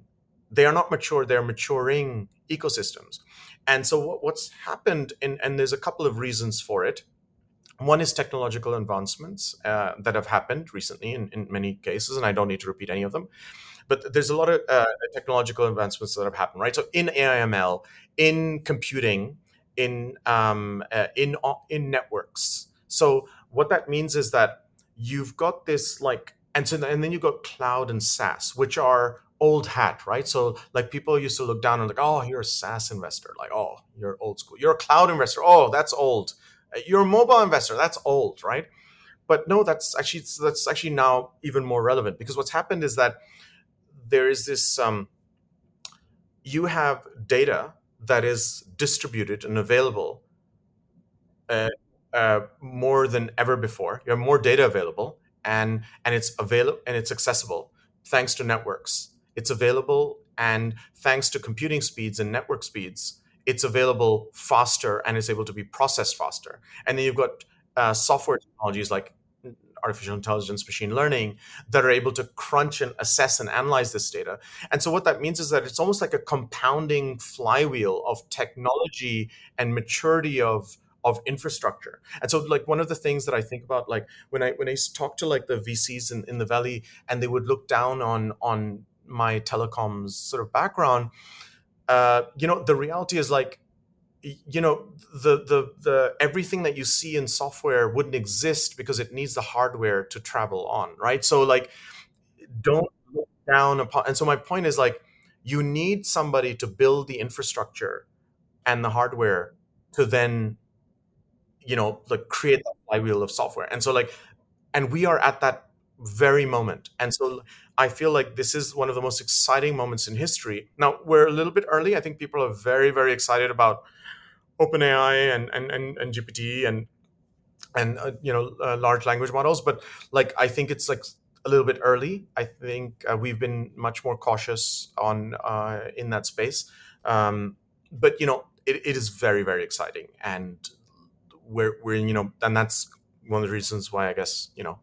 They are not mature; they're maturing ecosystems. And so, what's happened, and there's a couple of reasons for it. One is technological advancements uh, that have happened recently in, in many cases, and I don't need to repeat any of them but there's a lot of uh, technological advancements that have happened, right? So in AIML, in computing, in um, uh, in uh, in networks. So what that means is that you've got this like, and so and then you've got cloud and SaaS, which are old hat, right? So like people used to look down and like, oh, you're a SaaS investor, like, oh, you're old school. You're a cloud investor, oh, that's old. You're a mobile investor, that's old, right? But no, that's actually that's actually now even more relevant because what's happened is that there is this um, you have data that is distributed and available uh, uh, more than ever before. You have more data available, and and it's available and it's accessible thanks to networks. It's available, and thanks to computing speeds and network speeds, it's available faster and it's able to be processed faster. And then you've got uh, software technologies like artificial intelligence, machine learning that are able to crunch and assess and analyze this data. And so, what that means is that it's almost like a compounding flywheel of technology and maturity of of infrastructure. And so like one of the things that I think about like when I when I talk to like the VCs in, in the valley and they would look down on on my telecoms sort of background, uh, you know, the reality is like you know the the the everything that you see in software wouldn't exist because it needs the hardware to travel on right? So like don't look down upon and so my point is like you need somebody to build the infrastructure and the hardware to then you know like create that flywheel of software. And so like and we are at that very moment. And so i feel like this is one of the most exciting moments in history. Now we're a little bit early. I think people are very very excited about OpenAI and and and, and GPT and and uh, you know uh, large language models, but like I think it's like a little bit early. I think uh, we've been much more cautious on uh, in that space, um, but you know it, it is very very exciting, and we're we're you know and that's one of the reasons why I guess you know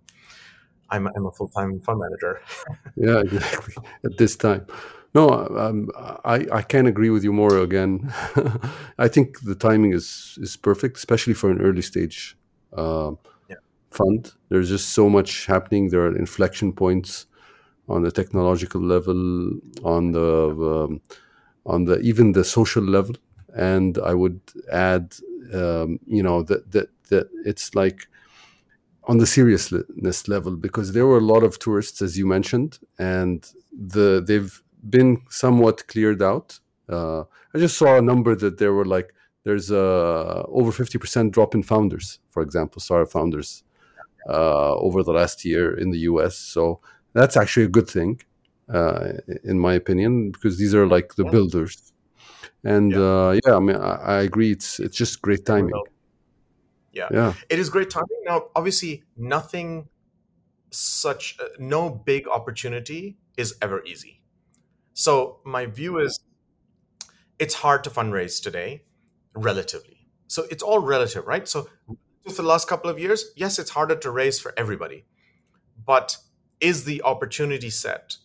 I'm I'm a full time fund manager. *laughs* yeah, exactly. At this time. No, um, I I can't agree with you more. Again, *laughs* I think the timing is is perfect, especially for an early stage uh, Yeah. fund. There's just so much happening. There are inflection points on the technological level, on the um, on the even the social level, and I would add, um, you know, that that that it's like on the seriousness level because there were a lot of tourists, as you mentioned, and the they've been somewhat cleared out. Uh, I just saw a number that there were like there's a over 50% drop in founders, for example, startup founders uh, over the last year in the US. So that's actually a good thing, uh, in my opinion, because these are like the builders. And Yeah. uh, yeah, I mean, I, I agree. It's it's just great timing. Yeah, It is great timing. Now, obviously, nothing such, uh, no big opportunity is ever easy. So, my view is it's hard to fundraise today, relatively. So, it's all relative, right? So, for the last couple of years, yes, it's harder to raise for everybody. But is the opportunity set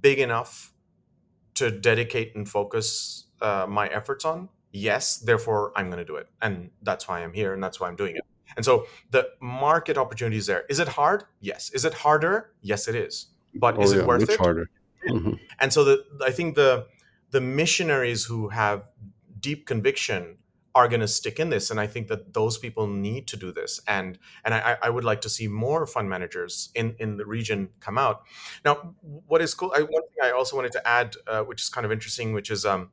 big enough to dedicate and focus uh, my efforts on? Yes, therefore I'm going to do it. And that's why I'm here and that's why I'm doing it. And so the market opportunity is there. Is it hard? Yes. Is it harder? Yes, it is. But oh is yeah, it worth much it? harder. Mhm. And so the I think the the missionaries who have deep conviction are going to stick in this and i think that those people need to do this and and i, I would like to see more fund managers in in the region come out now what is cool I, one thing i also wanted to add uh, which is kind of interesting which is um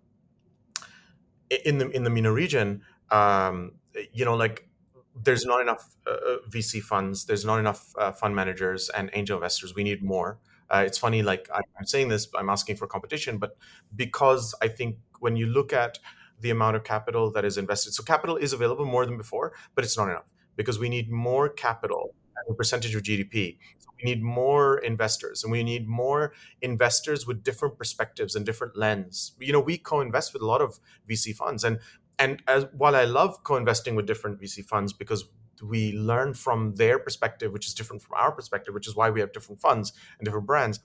in the in the MENA region um you know like there's not enough uh, uh, vc funds there's not enough uh, fund managers and angel investors. We need more. Uh, it's funny like I- i'm saying this i'm asking for competition but because i think when you look at the amount of capital that is invested so capital is available more than before but it's not enough because we need more capital a percentage of gdp so we need more investors and we need more investors with different perspectives and different lens. You know we co-invest with a lot of vc funds and and as while i love co-investing with different vc funds because we learn from their perspective which is different from our perspective which is why we have different funds and different brands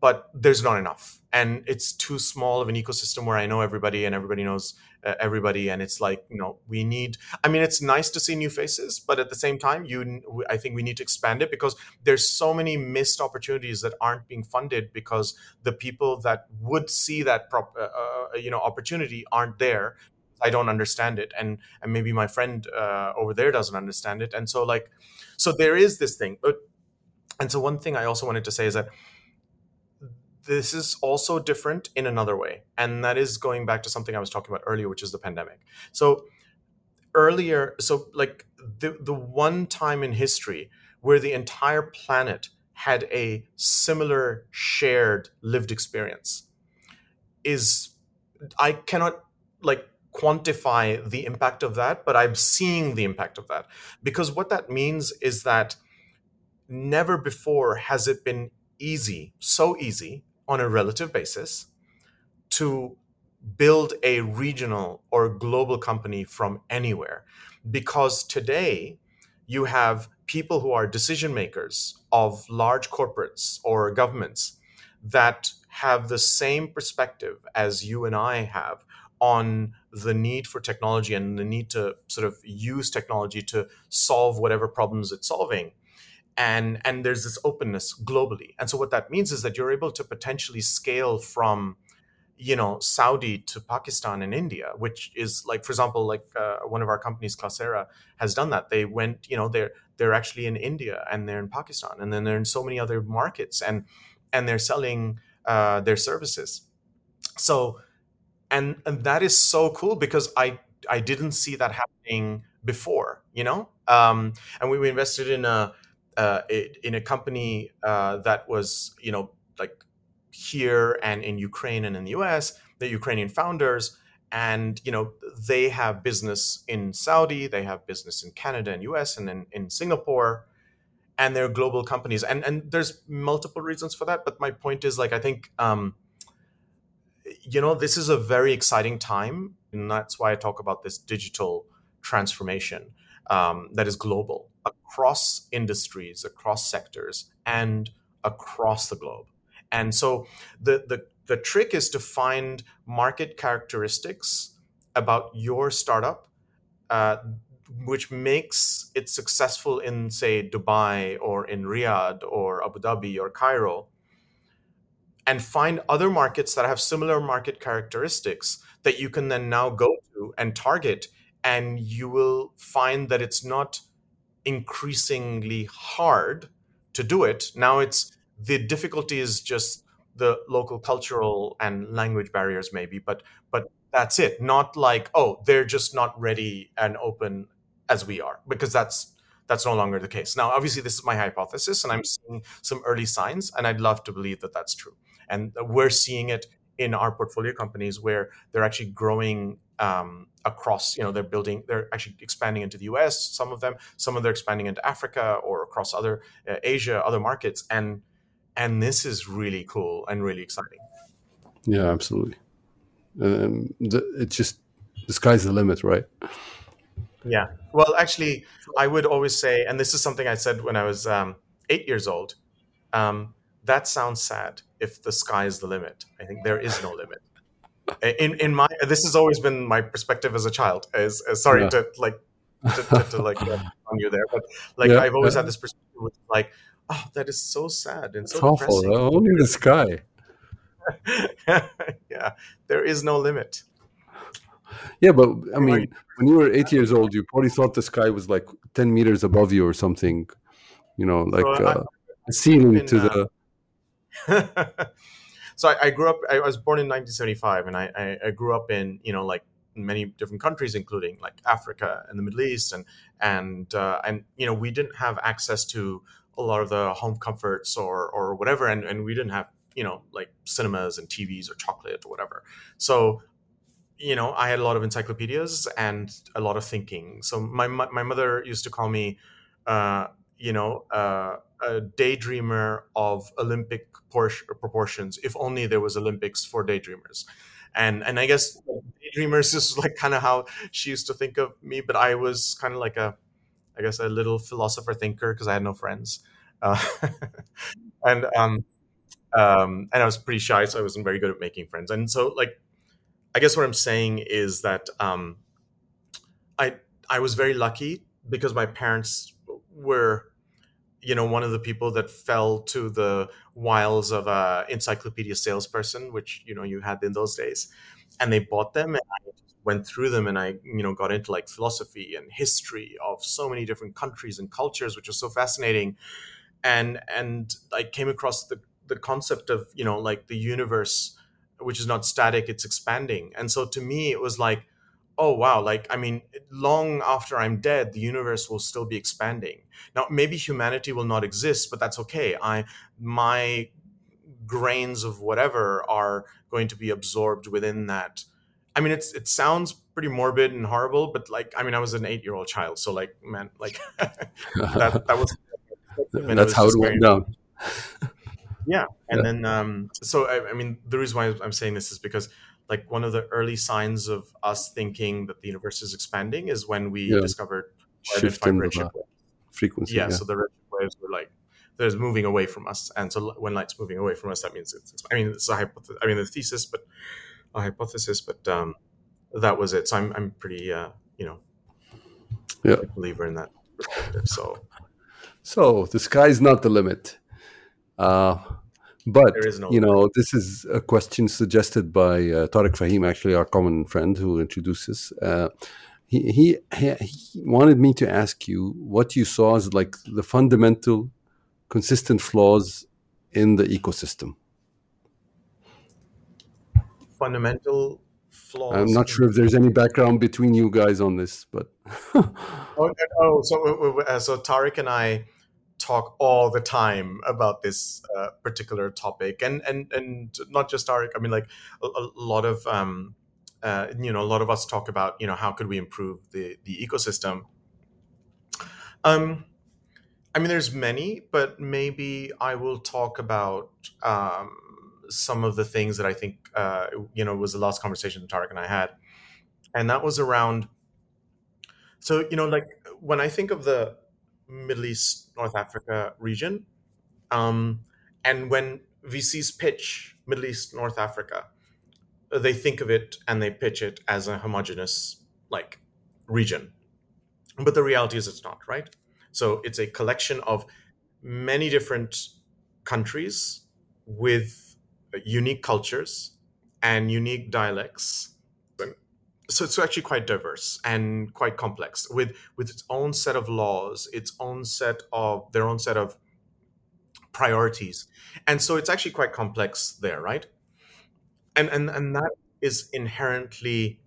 but there's not enough. And it's too small of an ecosystem where i know everybody and everybody knows uh, everybody. And it's like you know we need i mean it's nice to see new faces but at the same time you i think we need to expand it because there's so many missed opportunities that aren't being funded because the people that would see that prop, uh, uh, you know opportunity aren't there. I don't understand it. And and maybe my friend uh, over there doesn't understand it. And so like so there is this thing. But and so one thing i also wanted to say is that this is also different in another way. And that is going back to something I was talking about earlier, which is the pandemic. So earlier, so like the, the one time in history where the entire planet had a similar shared lived experience is I cannot like quantify the impact of that, but I'm seeing the impact of that. Because what that means is that never before has it been easy, so easy on a relative basis to build a regional or global company from anywhere. Because today you have people who are decision makers of large corporates or governments that have the same perspective as you and I have on the need for technology and the need to sort of use technology to solve whatever problems it's solving and and there's this openness globally. And so what that means is that you're able to potentially scale from you know saudi to pakistan and india which is like for example like uh, one of our companies classera has done that. They went you know they're they're actually in india and they're in pakistan and then they're in so many other markets and and they're selling uh, their services. So and and that is so cool because i i didn't see that happening before you know? Um and we, we invested in a uh, in a company uh, that was, you know, like here and in Ukraine and in the US, the Ukrainian founders, and you know they have business in Saudi, they have business in Canada and US, and in, in Singapore, and they're global companies. And and there's multiple reasons for that, but my point is like I think. Um, you know, this is a very exciting time, and that's why I talk about this digital transformation um, that is global across industries, across sectors, and across the globe. And so the, the, the trick is to find market characteristics about your startup uh, which makes it successful in, say, Dubai or in Riyadh or Abu Dhabi or Cairo, and find other markets that have similar market characteristics that you can then now go to and target. And you will find that it's not increasingly hard to do it. Now it's the difficulty is just the local cultural and language barriers maybe, but but that's it. Not like, oh, they're just not ready and open as we are, because that's that's no longer the case. Now, obviously, this is my hypothesis, and I'm seeing some early signs, and I'd love to believe that that's true. And we're seeing it in our portfolio companies where they're actually growing um, across you know they're building they're actually expanding into the us some of them some of them are expanding into africa or across other uh, asia other markets and and this is really cool and really exciting. Yeah absolutely. Um, the, it's just the sky's the limit right? Yeah. Well actually i would always say and this is something i said when i was um, eight years old um, that sounds sad if the sky is the limit. I think there is no limit in in my this has always been my perspective as a child as, as sorry yeah. to like to, to, to like *laughs* on you there but like yeah, i've always had this perspective which like oh that is so sad and so it's awful only the sky. *laughs* Yeah there is no limit. Yeah but i mean when you were eight years old you probably thought the sky was like 10 meters above you or something you know like so uh, a ceiling been, to the uh, *laughs* so I, I, grew up. I was born in 1975, and I, I, grew up in you know like many different countries, including like Africa and the Middle East, and and uh, and you know we didn't have access to a lot of the home comforts or or whatever, and and we didn't have you know like cinemas and TVs or chocolate or whatever. So you know I had a lot of encyclopedias and a lot of thinking. So my my mother used to call me. Uh, you know, uh, a daydreamer of Olympic proportions. If only there was Olympics for daydreamers, and and I guess daydreamers *laughs* is like kind of how she used to think of me. But I was kind of like a, I guess a little philosopher thinker because I had no friends, uh, *laughs* and um, um, and I was pretty shy, so I wasn't very good at making friends. And so, like, I guess what I'm saying is that um, I I was very lucky because my parents were, you know, one of the people that fell to the wiles of a encyclopedia salesperson, which you know you had in those days, and they bought them, and I went through them, and I you know got into like philosophy and history of so many different countries and cultures, which was so fascinating, and and I came across the the concept of you know like the universe which is not static it's expanding. And so to me it was like oh wow like i mean long after i'm dead the universe will still be expanding. Now maybe humanity will not exist but that's okay. I my grains of whatever are going to be absorbed within that. I mean it's it sounds pretty morbid and horrible but like i mean i was an 8 year old child so like man like *laughs* that that was *laughs* that's how it went down. *laughs* Yeah and yeah. then um so I, I, mean the reason why i'm saying this is because like one of the early signs of us thinking that the universe is expanding is when we yeah. discovered shift in the frequency yeah, yeah, so the redshift waves were like there's moving away from us and so when light's moving away from us that means it's i mean it's a hypothesis i mean the thesis but a hypothesis but um that was it. So i'm, I'm pretty uh you know yeah. believer in that perspective so. So the sky's not the limit. Uh, but no you know, this is a question suggested by uh, Tariq Fahim, actually our common friend who introduces. Uh, he, he, he wanted me to ask you what you saw as like the fundamental, consistent flaws in the ecosystem. Fundamental flaws. I'm not sure if there's any background between you guys on this, but. *laughs* oh, oh, so uh, so Tariq and I talk all the time about this uh, particular topic. And and and not just Tariq I mean like a, a lot of um, uh, you know a lot of us talk about you know how could we improve the the ecosystem. Um I mean there's many but maybe I will talk about um, some of the things that I think uh, you know was the last conversation Tariq and I had. And that was around so you know like when I think of the Middle East, North Africa region. Um, and when VCs pitch Middle East, North Africa, they think of it and they pitch it as a homogenous like region. But the reality is it's not, right? So it's a collection of many different countries with unique cultures and unique dialects so it's actually quite diverse and quite complex. With with its own set of laws its own set of their own set of priorities. And so it's actually quite complex there right? And and and that is inherently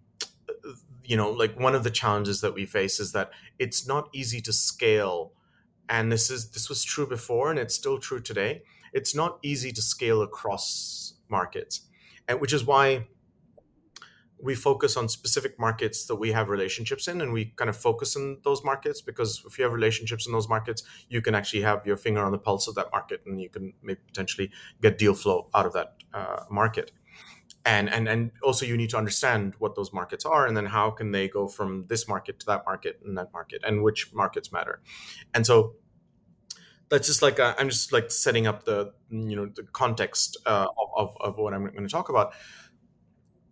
you know like one of the challenges that we face is that it's not easy to scale. And this is this was true before and it's still true today. It's not easy to scale across markets and which is why we focus on specific markets that we have relationships in and we kind of focus on those markets because if you have relationships in those markets you can actually have your finger on the pulse of that market and you can maybe potentially get deal flow out of that uh, market. And and and also you need to understand what those markets are and then how can they go from this market to that market and that market and which markets matter. And so that's just like uh, i am just like setting up the you know the context uh, of, of, of what i'm going to talk about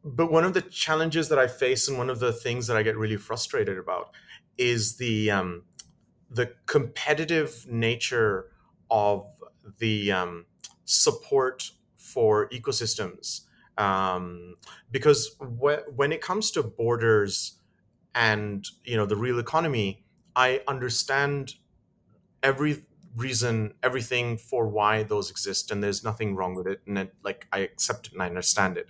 but one of the challenges that I face and one of the things that I get really frustrated about is the um, the competitive nature of the um, support for ecosystems. Um, because wh- when it comes to borders and you know the real economy, I understand every reason, everything for why those exist, and there's nothing wrong with it, and it, like I accept it and I understand it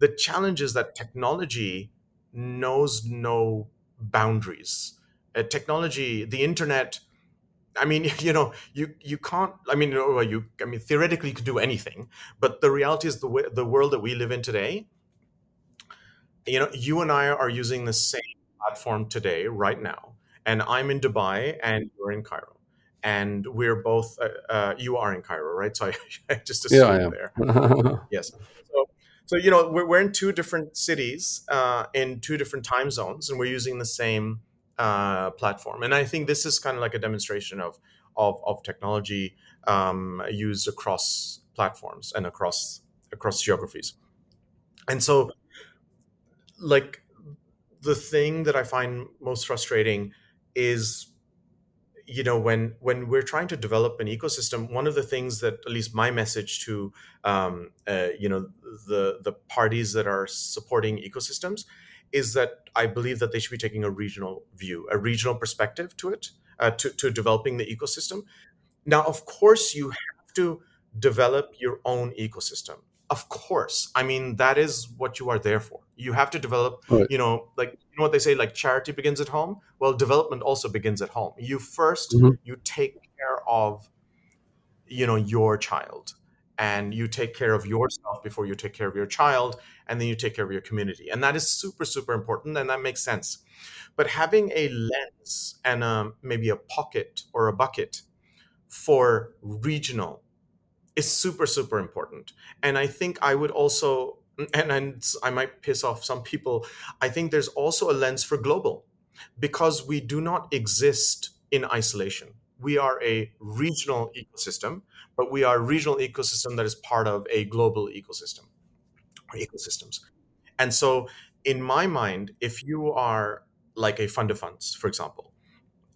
the challenge is that technology knows no boundaries. Uh, technology, the internet. I mean, *laughs* you know, you you can't. I mean, you. I mean, theoretically, you could do anything, but the reality is the way, the world that we live in today. You know, you and I are using the same platform today, right now, and I'm in Dubai and you're in Cairo, and we're both. Uh, uh, you are in Cairo, right? So I, *laughs* I just assumed yeah, I there. *laughs* yes. So so you know we're, we're in two different cities uh, in two different time zones and we're using the same uh, platform and i think this is kind of like a demonstration of of, of technology um, used across platforms and across across geographies. And so, like the thing that I find most frustrating is you know when when we're trying to develop an ecosystem one of the things that at least my message to um, uh, you know the the parties that are supporting ecosystems is that i believe that they should be taking a regional view a regional perspective to it uh, to, to developing the ecosystem. Now of course you have to develop your own ecosystem. Of course. I mean that is what you are there for you have to develop Right. you know like you know what they say like charity begins at home well development also begins at home you 1st Mhm. you take care of you know your child and you take care of yourself before you take care of your child and then you take care of your community and that is super super important and that makes sense but having a lens and um, maybe a pocket or a bucket for regional is super super important and i think i would also and, and i might piss off some people. I think there's also a lens for global. Because we do not exist in isolation. We are a regional ecosystem but we are a regional ecosystem that is part of a global ecosystem or ecosystems. And so in my mind if you are like a fund of funds for example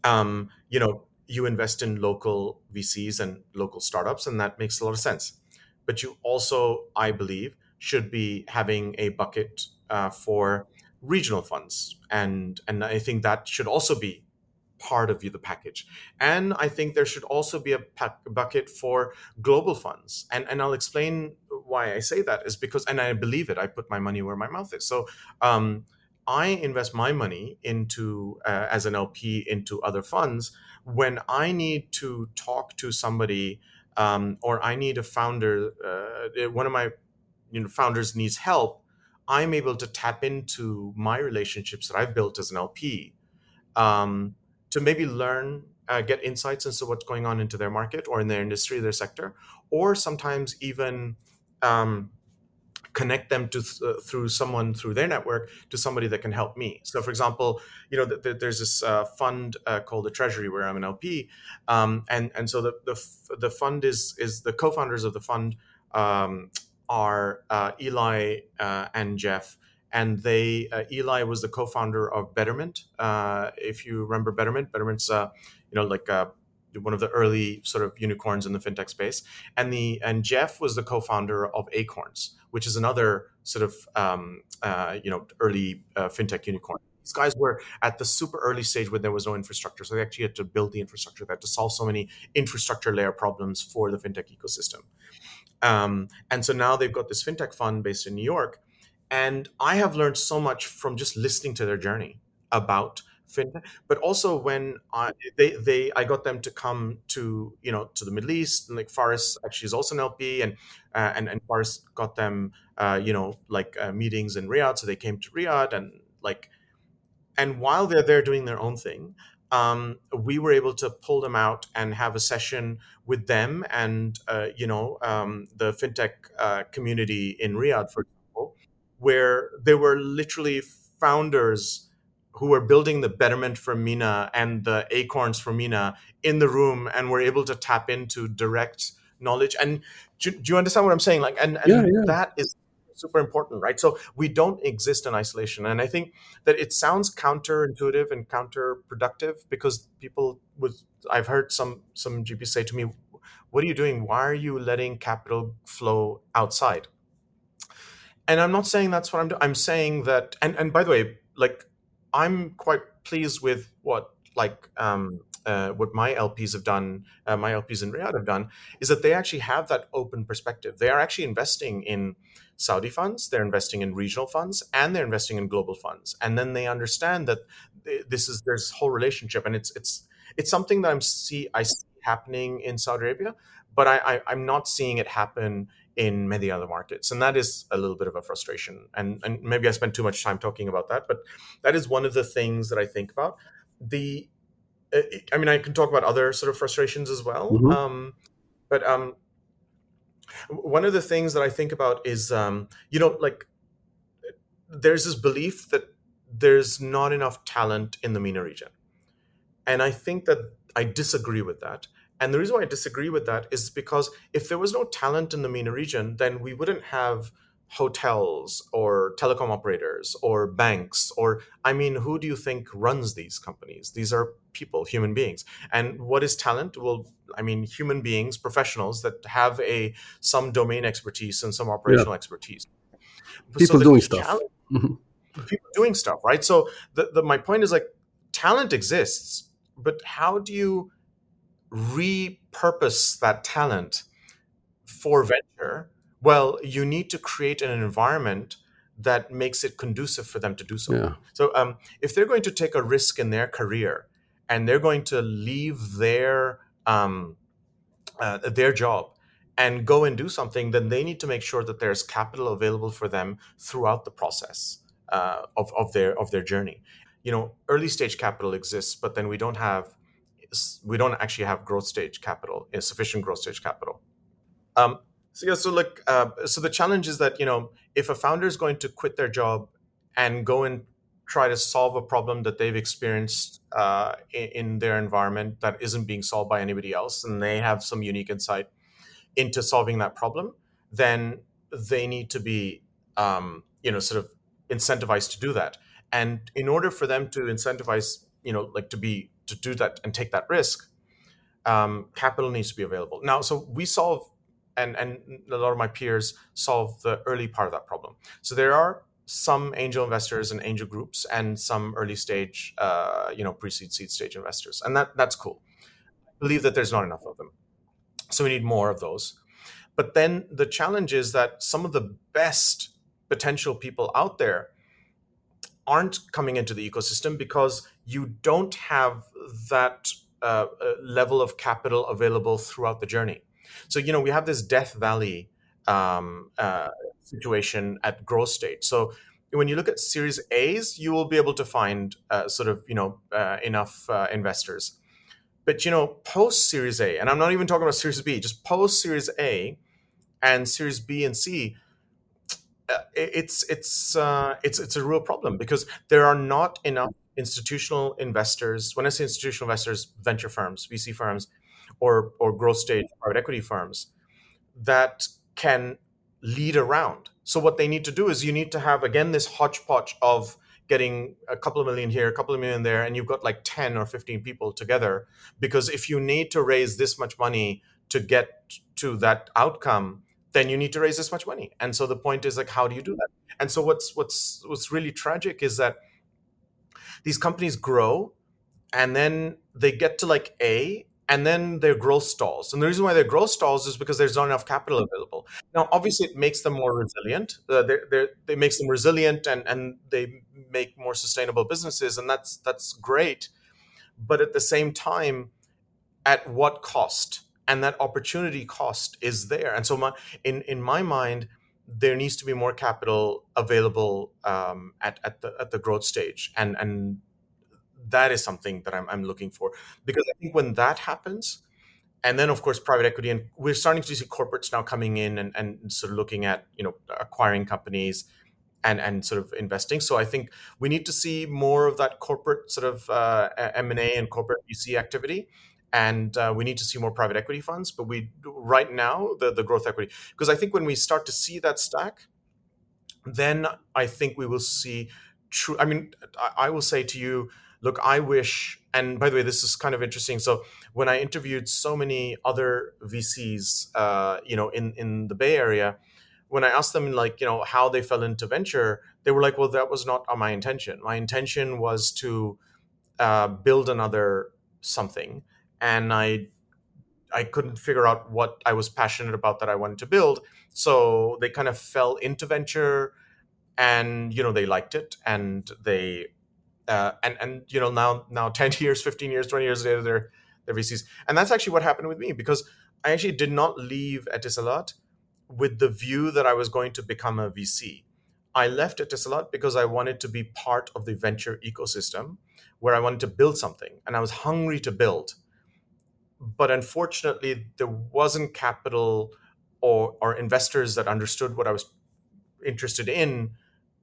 um, you know, you invest in local VCs and local startups, and that makes a lot of sense. But you also, I believe, should be having a bucket uh, for regional funds, and and I think that should also be part of the package. And I think there should also be a pa- bucket for global funds, and and I'll explain why I say that is because, and I believe it. I put my money where my mouth is. So. Um, I invest my money into uh, as an LP into other funds when I need to talk to somebody um, or I need a founder. Uh, one of my you know founders needs help. I'm able to tap into my relationships that I've built as an LP um, to maybe learn, uh, get insights into what's going on into their market or in their industry, their sector, or sometimes even. Um, connect them to uh, through someone through their network to somebody that can help me. So, for example, you know, th- th- there's this uh, fund uh, called the Treasury where I'm an LP, um, and and so the the, f- the fund is is the co-founders of the fund um, are uh, Eli uh, and Jeff. And they, uh, Eli was the co-founder of Betterment. Uh, if you remember Betterment, Betterment's, uh, you know, like one of the early sort of unicorns in the fintech space. And the and Jeff was the co-founder of Acorns, which is another sort of um, you know early fintech unicorn. These guys were at the super early stage when there was no infrastructure, so they actually had to build the infrastructure. They had to solve so many infrastructure layer problems for the fintech ecosystem. Um, and so now they've got this fintech fund based in New York, and I have learned so much from just listening to their journey about fintech. But also when I, they they I got them to come to you know to the Middle East. And like Faris actually is also an LP and uh, and and Faris got them uh, you know like uh, meetings in Riyadh. So they came to Riyadh and like and while they're there doing their own thing um, we were able to pull them out and have a session with them and uh, you know um, the fintech uh, community in Riyadh for example where there were literally founders who were building the betterment for MENA and the acorns for MENA in the room and were able to tap into direct knowledge. And do, do you understand what I'm saying? Like, and, and Yeah, yeah. that is super important, right? So we don't exist in isolation. And I think that it sounds counterintuitive and counterproductive because people with I've heard some some GPs say to me, "What are you doing? Why are you letting capital flow outside?" And I'm not saying that's what I'm doing. I'm saying that, and and by the way, like I'm quite pleased with what like um, uh, what my LPs have done, uh, my LPs in Riyadh have done, is that they actually have that open perspective. They are actually investing in Saudi funds, they're investing in regional funds, and they're investing in global funds. And then they understand that this is there's whole relationship, and it's it's it's something that I'm see I see happening in Saudi Arabia, but I, I I'm not seeing it happen in many other markets, and that is a little bit of a frustration. And and maybe I spent too much time talking about that, but that is one of the things that I think about. The uh, I mean, I can talk about other sort of frustrations as well. Mhm. Um, but um, one of the things that I think about is, um, you know, like there's this belief that there's not enough talent in the MENA region. And I think that I disagree with that. And the reason why I disagree with that is because if there was no talent in the MENA region, then we wouldn't have hotels or telecom operators or banks or I mean, who do you think runs these companies? These are people, human beings. And what is talent? Well, I mean, human beings, professionals that have a some domain expertise and some operational expertise. People the doing stuff. *laughs* Mhm. people doing stuff, right? So the, the my point is like talent exists, but how do you repurpose that talent for venture? Well, you need to create an environment that makes it conducive for them to do so. Yeah. So um, if they're going to take a risk in their career and they're going to leave their um, uh, their job and go and do something, then they need to make sure that there's capital available for them throughout the process uh, of, of their of their journey. You know, early stage capital exists, but then we don't have we don't actually have growth stage capital, uh, sufficient growth stage capital. Um, so yeah, so look, uh, so the challenge is that you know if a founder is going to quit their job and go and try to solve a problem that they've experienced uh, in, their environment that isn't being solved by anybody else, and they have some unique insight into solving that problem, then they need to be um, you know sort of incentivized to do that. And in order for them to incentivize, you know, like to be to do that and take that risk, um, capital needs to be available. Now, so we solve, and and a lot of my peers solve the early part of that problem. So there are some angel investors and angel groups, and some early stage, uh, you know, pre-seed, seed stage investors, and that that's cool. I believe that there's not enough of them, so we need more of those. But then the challenge is that some of the best potential people out there aren't coming into the ecosystem because you don't have that uh, uh, level of capital available throughout the journey. So you know we have this Death Valley um, uh, situation at growth stage. So when you look at Series A's, you will be able to find uh, sort of you know uh, enough uh, investors. But you know post Series A, and I'm not even talking about Series B, just post Series A and Series B and C, uh, it's it's uh, it's it's a real problem because there are not enough institutional investors. When I say institutional investors, venture firms, VC firms, or or growth stage private equity firms that can lead around. So what they need to do is you need to have again this hodgepodge of getting a couple of million here, a couple of million there, and you've got like 10 or 15 people together. Because if you need to raise this much money to get to that outcome, then you need to raise this much money. And so the point is like, how do you do that? And so what's what's what's really tragic is that these companies grow and then they get to like A and then their growth stalls. And the reason why their growth stalls is because there's not enough capital available. Now, obviously, it makes them more resilient. Uh, they're, they're, they makes them resilient and, and they make more sustainable businesses, and that's that's great. But at the same time, at what cost? And that opportunity cost is there. And so, my, in in my mind, there needs to be more capital available um, at, at the at the growth stage, and and that is something that I'm, I'm looking for because I think when that happens, and then of course private equity, and we're starting to see corporates now coming in and, and sort of looking at you know acquiring companies and and sort of investing. So I think we need to see more of that corporate sort of uh, M and A and corporate VC activity. And uh, we need to see more private equity funds, but we right now the the growth equity because I think when we start to see that stack, then I think we will see true. I mean, I, I will say to you, look, I wish, and by the way, this is kind of interesting. So when I interviewed so many other VCs, uh, you know, in in the Bay Area, when I asked them like, you know, how they fell into venture, they were like, well, that was not my intention. My intention was to uh, build another something, and I I couldn't figure out what I was passionate about that I wanted to build. So they kind of fell into venture, and you know they liked it, and they uh, and and you know now now *laughs* 10 years 15 years 20 years later they're they're vcs and that's actually what happened with me because i actually did not leave etisalat with the view that i was going to become a vc i left etisalat because i wanted to be part of the venture ecosystem where i wanted to build something and i was hungry to build. But unfortunately there wasn't capital or or investors that understood what i was interested in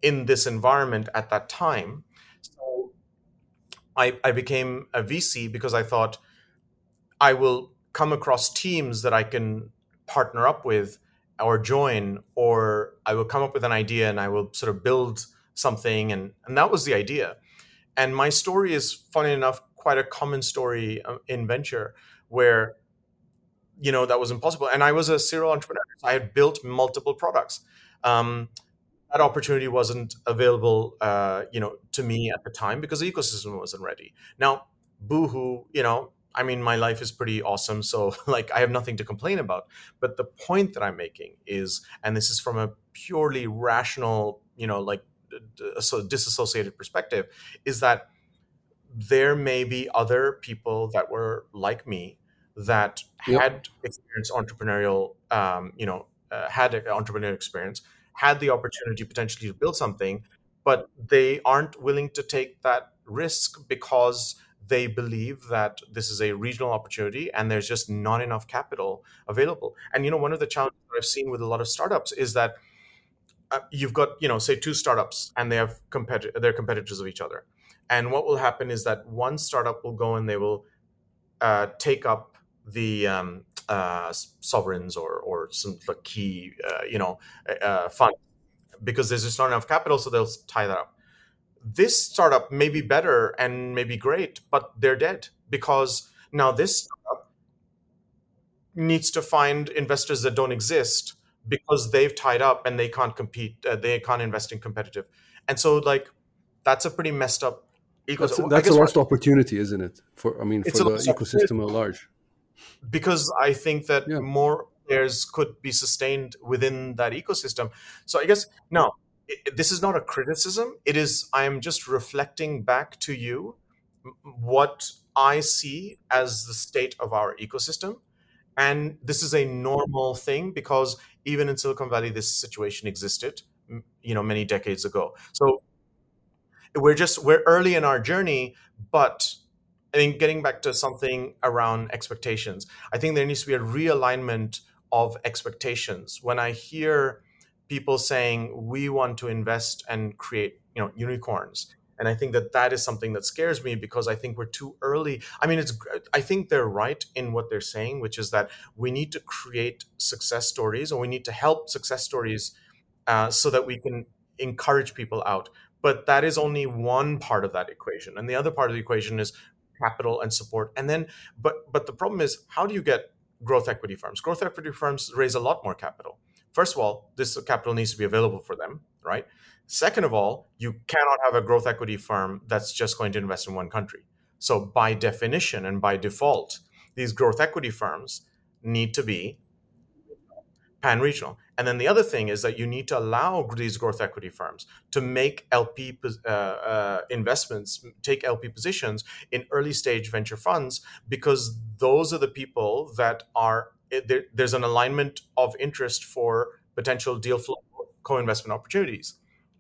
in this environment at that time I, I became a VC because I thought I will come across teams that I can partner up with or join, or I will come up with an idea and I will sort of build something. And, and that was the idea. And my story is, funny enough, quite a common story uh, in venture where, you know, that was impossible. And I was a serial entrepreneur. I had built multiple products. Um, that opportunity wasn't available, uh, you know, to me at the time because the ecosystem wasn't ready. Now, boohoo, you know, I mean, my life is pretty awesome. So, *laughs* like, I have nothing to complain about. But the point that I'm making is, and this is from a purely rational, you know, like, so disassociated perspective, is that there may be other people that were like me that Yep. had experienced entrepreneurial, um, you know, uh, had entrepreneurial experience, had the opportunity potentially to build something, but they aren't willing to take that risk because they believe that this is a regional opportunity and there's just not enough capital available. And you know, one of the challenges that I've seen with a lot of startups is that uh, you've got you know say two startups and they have competi- they're competitors of each other. And what will happen is that one startup will go and they will uh, take up the um, uh, sovereigns or or some like key uh, you know uh, fund because there's just not enough capital, so they'll tie that up this startup may be better and may be great, but they're dead because now this startup needs to find investors that don't exist because they've tied up and they can't compete, uh, they can't invest in competitive. And so, like, that's a pretty messed up That's ecosystem. a, I that's a lost opportunity, isn't it? For I mean, for the ecosystem at large. Because I think that Yeah. more players could be sustained within that ecosystem. So I guess no, i i- this is not a criticism. It is I am just reflecting back to you what I see as the state of our ecosystem, and this is a normal thing because even in Silicon Valley, this situation existed, you know, many decades ago. So we're just we're early in our journey but i think getting back to something around expectations i think there needs to be a realignment of expectations. When i hear people saying we want to invest and create you know unicorns and i think that that is something that scares me because i think we're too early. I mean it's i think they're right in what they're saying which is that we need to create success stories and we need to help success stories uh, so that we can encourage people out. But that is only one part of that equation, and the other part of the equation is capital and support. And then, but but the problem is, how do you get growth equity firms? Growth equity firms raise a lot more capital. First of all, this capital needs to be available for them, right? Second of all, you cannot have a growth equity firm that's just going to invest in one country. So by definition and by default, these growth equity firms need to be pan regional. And then the other thing is that you need to allow these growth equity firms to make LP uh, uh, investments, take LP positions in early stage venture funds, because those are the people that are there, there's an alignment of interest for potential deal flow co-investment opportunities.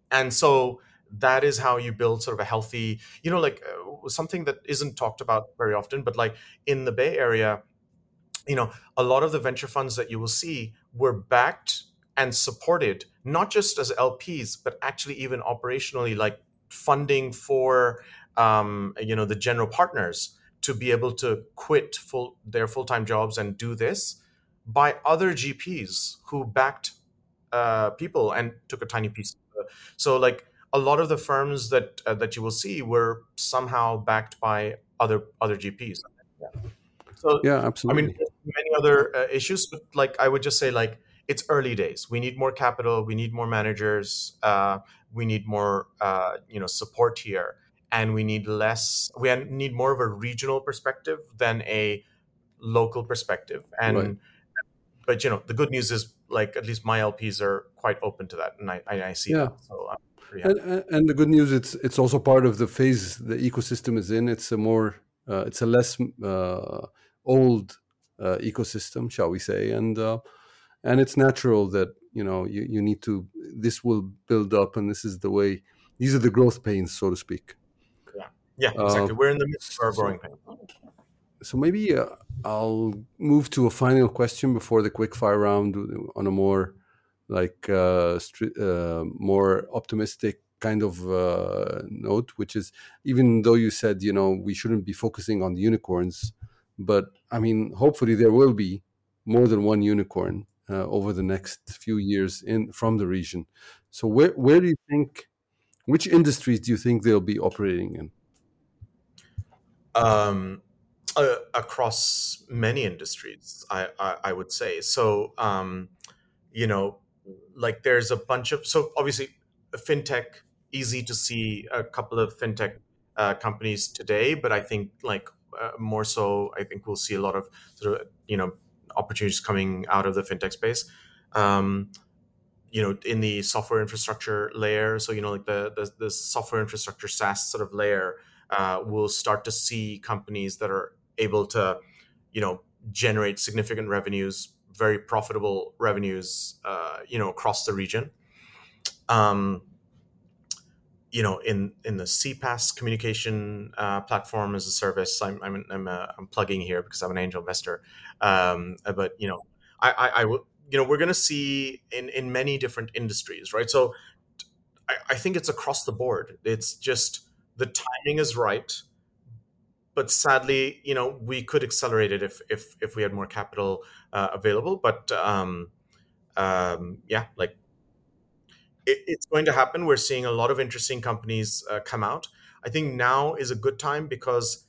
And so that is how you build sort of a healthy, you know, like uh, something that isn't talked about very often, but like in the Bay Area, you know, a lot of the venture funds that you will see were backed and supported, not just as LPs, but actually even operationally, like funding for, um, you know, the general partners to be able to quit full their full time jobs and do this by other GPs who backed uh, people and took a tiny piece. So, like a lot of the firms that uh, that you will see were somehow backed by other other GPs. So Yeah, absolutely. I mean, many other uh, issues, but like I would just say, like it's early days. We need more capital. We need more managers. Uh, we need more, uh, you know, support here, and we need less. We need more of a regional perspective than a local perspective. And Right. but you know, the good news is like at least my LPs are quite open to that, and I I, I see Yeah. that. So I'm pretty happy. And, the good news, it's it's also part of the phase the ecosystem is in. It's a more, uh, it's a less uh, old uh, ecosystem, shall we say, and uh, and it's natural that you know you, you need to. This will build up, and this is the way. These are the growth pains, so to speak. Yeah, Uh, exactly. We're in the midst of our so- growing pain. So maybe uh, I'll move to a final question before the quick fire round on a more like uh, stri- uh, more optimistic kind of uh, note, which is even though you said you know we shouldn't be focusing on the unicorns, but I mean, hopefully there will be more than one unicorn uh, over the next few years in from the region. So where where do you think which industries do you think they'll be operating in? Um, uh, across many industries, I, I, I would say. So, um, you know, like there's a bunch of so obviously fintech easy to see a couple of fintech uh, companies today, but I think like uh, more so, I think we'll see a lot of sort of you know opportunities coming out of the fintech space. Um, you know, in the software infrastructure layer, so you know, like the the, the software infrastructure SaaS sort of layer, uh, we'll start to see companies that are able to, you know, generate significant revenues, very profitable revenues, uh, you know, across the region. Um, you know, in in the CPaaS communication uh, platform as a service, I'm I'm I'm, uh, I'm plugging here because I'm an angel investor. Um, but you know, I I, I you know we're going to see in in many different industries, right? So I, I think it's across the board. It's just the timing is right, but sadly, you know, we could accelerate it if if if we had more capital uh, available. But um, um, yeah, like it, it's going to happen. We're seeing a lot of interesting companies uh, come out. I think now is a good time because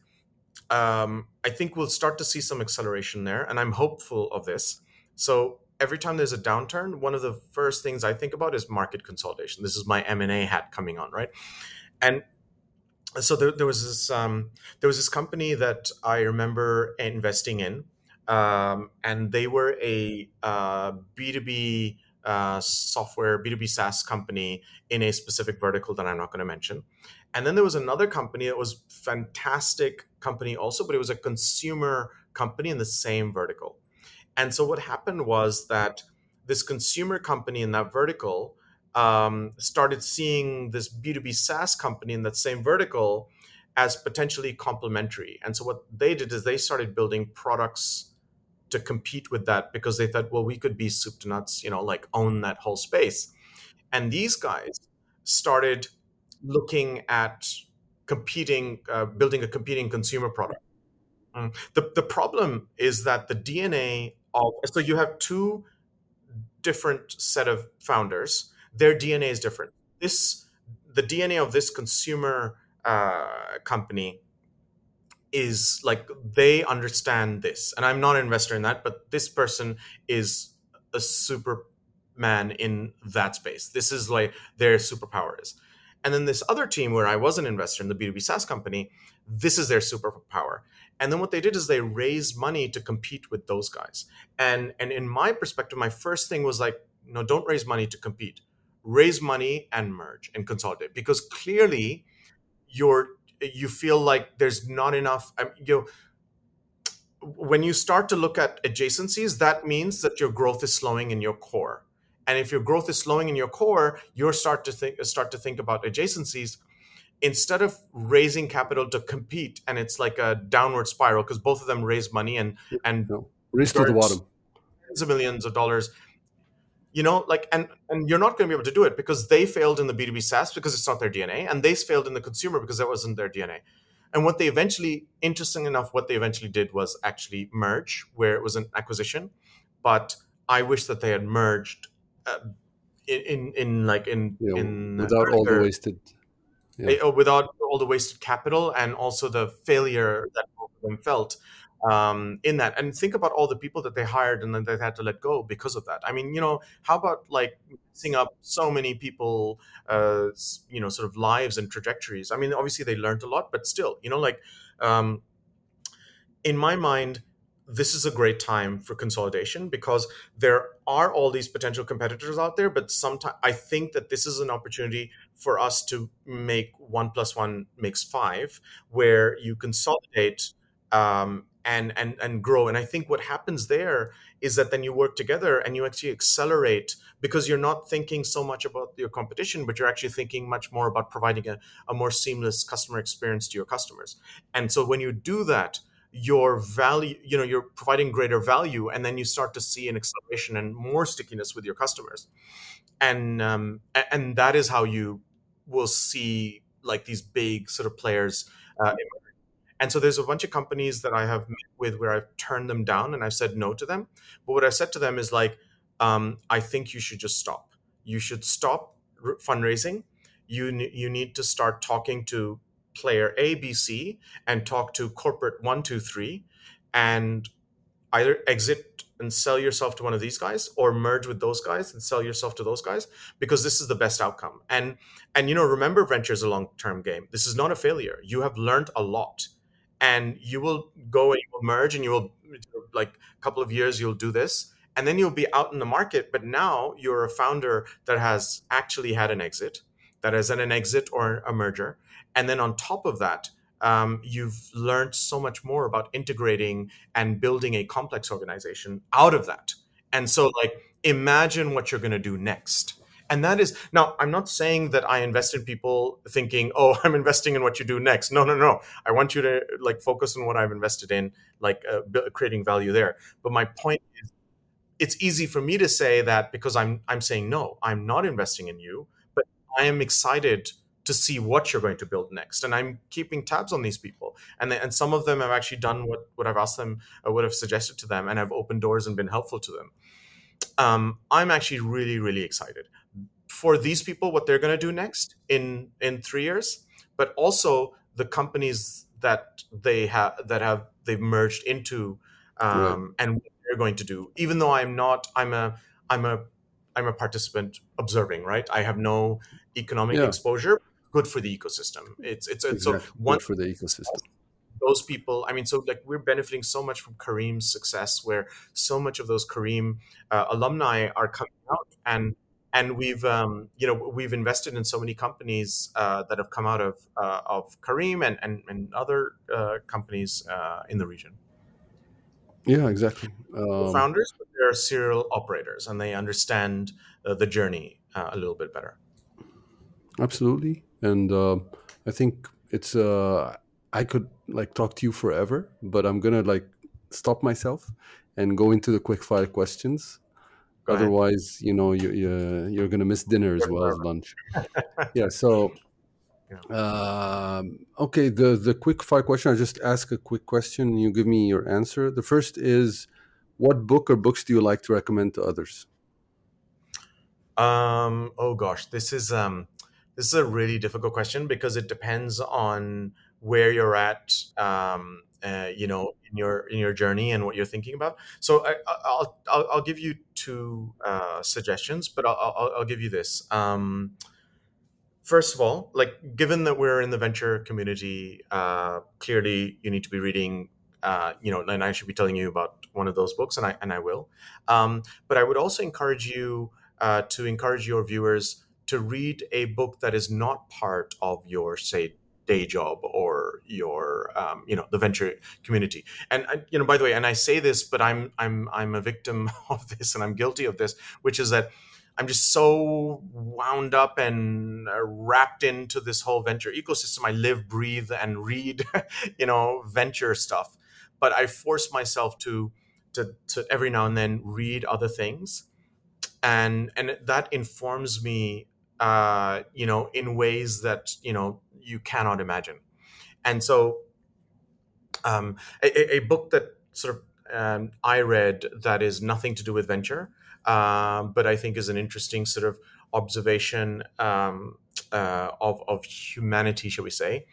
um, I think we'll start to see some acceleration there, and I'm hopeful of this. So every time there's a downturn, one of the first things I think about is market consolidation. This is my M and A hat coming on, right? And so there, there was this um, there was this company that I remember investing in, um, and they were a B two B uh, software B2B SaaS company in a specific vertical that I'm not going to mention. And then there was another company that was fantastic company also, but it was a consumer company in the same vertical. And so what happened was that this consumer company in that vertical um, started seeing this B2B SaaS company in that same vertical as potentially complementary. And so what they did is they started building products to compete with that because they thought, well, we could be soup to nuts, you know, like own that whole space. And these guys started looking at competing, uh, building a competing consumer product. Mm. The, the problem is that the DNA of, so you have two different set of founders, their DNA is different. This, the DNA of this consumer uh, company is like they understand this. And i'm not an investor in that but this person is a superman in that space. This is like their superpower is. And then this other team where i was an investor in the b2b saas company this is their superpower. And then what they did is they raised money to compete with those guys. And and in my perspective my first thing was like no don't raise money to compete. Raise money and merge and consolidate. Because clearly you're you feel like there's not enough you know when you start to look at adjacencies that means that your growth is slowing in your core. And if your growth is slowing in your core you'll start to think start to think about adjacencies. Instead of raising capital to compete and it's like a downward spiral because both of them raise money and and no. race to the bottom. tens of millions of dollars you know like and and you're not going to be able to do it because they failed in the b2b saas because it's not their dna and they failed in the consumer because that wasn't their dna and what they eventually interesting enough what they eventually did was actually merge where it was an acquisition but i wish that they had merged uh, in, in, in like in you know, in without all the wasted yeah. Eh, without all the wasted capital and also the failure that both of them felt um, in that. And think about all the people that they hired and then they had to let go because of that. I mean, you know, how about like messing up so many people, uh, you know, sort of lives and trajectories? I mean, obviously they learned a lot, but still, you know, like um, in my mind, this is a great time for consolidation because there are all these potential competitors out there but sometimes i think that this is an opportunity for us to make one plus one makes five where you consolidate um, and and and grow. And i think what happens there is that then you work together and you actually accelerate because you're not thinking so much about your competition but you're actually thinking much more about providing a, a more seamless customer experience to your customers. And so when you do that your value you know you're providing greater value and then you start to see an acceleration and more stickiness with your customers. And um, and that is how you will see like these big sort of players uh, And so there's a bunch of companies that I have met with where I've turned them down and I've said no to them. But what I've said to them is like, um, I think you should just stop. You should stop r- fundraising. You you need to start talking to player A, B, C, and talk to corporate one, two, three, and either exit and sell yourself to one of these guys or merge with those guys and sell yourself to those guys because this is the best outcome and and you know remember venture is a long term game this is not a failure you have learned a lot and you will go and you will merge and you will like a couple of years you'll do this and then you'll be out in the market but now you're a founder that has actually had an exit that has had an exit or a merger and then on top of that um, you've learned so much more about integrating and building a complex organization out of that. And so, like, imagine what you're going to do next. And that is now, I'm not saying that I invest in people thinking, oh, *laughs* I'm investing in what you do next. No, no, no. I want you to like focus on what I've invested in, like uh, creating value there. But my point is, it's easy for me to say that because I'm I'm saying no, I'm not investing in you, but I am excited to see what you're going to build next. And I'm keeping tabs on these people. And, and some of them have actually done what, what I've asked them, or what I've suggested to them, and have opened doors and been helpful to them. Um, I'm actually really, really excited for these people, what they're going to do next in, in three years, but also the companies that they have, that have, they've merged into um, right. and what they're going to do. Even though I'm not, I'm a, I'm a, I'm a participant observing, right? I have no economic yeah. exposure, good for the ecosystem. It's it's, it's exactly. so one good for the ecosystem. Those people, I mean, so like we're benefiting so much from Careem's success, where so much of those Careem uh, alumni are coming out, and and we've um, you know we've invested in so many companies uh, that have come out of uh, of Careem and and, and other uh, companies uh, in the region. Yeah, exactly. Um, founders, but they're serial operators, and they understand uh, the journey a little bit better. Absolutely and uh, I think it's uh, I could like talk to you forever, but I'm gonna like stop myself and go into the quick fire questions. Go Otherwise, you know, you, you you're gonna miss dinner as well as lunch. *laughs* yeah. So, um, okay. The the quick fire question. I just ask a quick question. And You give me your answer. The first is, what book or books do you like to recommend to others? Um. Oh gosh, this is um this is a really difficult question because it depends on where you're at um, uh, you know in your in your journey and what you're thinking about so I, will I'll, I'll give you two uh, suggestions but I'll, I'll, I'll, give you this. Um, first of all like given that we're in the venture community uh, clearly you need to be reading uh, you know and i should be telling you about one of those books and i and i will. Um, but i would also encourage you uh, to encourage your viewers to read a book that is not part of your say day job or your um, you know the venture community. And you know by the way and i say this but i'm i'm i'm a victim *laughs* of this and i'm guilty of this which is that i'm just so wound up and uh, wrapped into this whole venture ecosystem. I live breathe and read *laughs* you know venture stuff. But i force myself to to, to every now and then read other things. And and that informs me uh, you know, in ways that you know you cannot imagine. And so, um, a, a, book that sort of um, I read that is nothing to do with venture, uh, but I think is an interesting sort of observation um, uh, of of humanity, shall we say,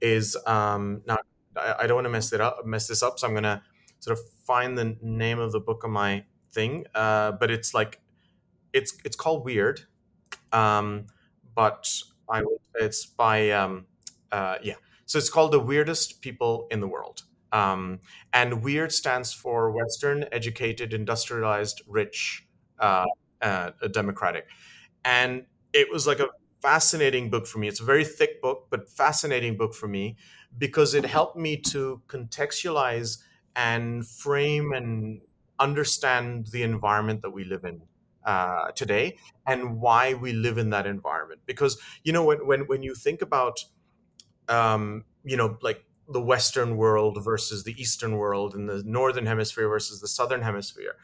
is um, now I, I don't want to mess it up, mess this up, so I'm gonna sort of find the name of the book on my thing, uh, but it's like it's it's called Weird um, but I would, it's by um, uh, yeah. So it's called the weirdest people in the world. Um, and weird stands for Western, educated, industrialized, rich, uh, uh, democratic. And it was like a fascinating book for me. It's a very thick book, but fascinating book for me because it helped me to contextualize and frame and understand the environment that we live in uh, today and why we live in that environment. Because you know when when when you think about um, you know like the Western world versus the Eastern world and the Northern Hemisphere versus the Southern Hemisphere,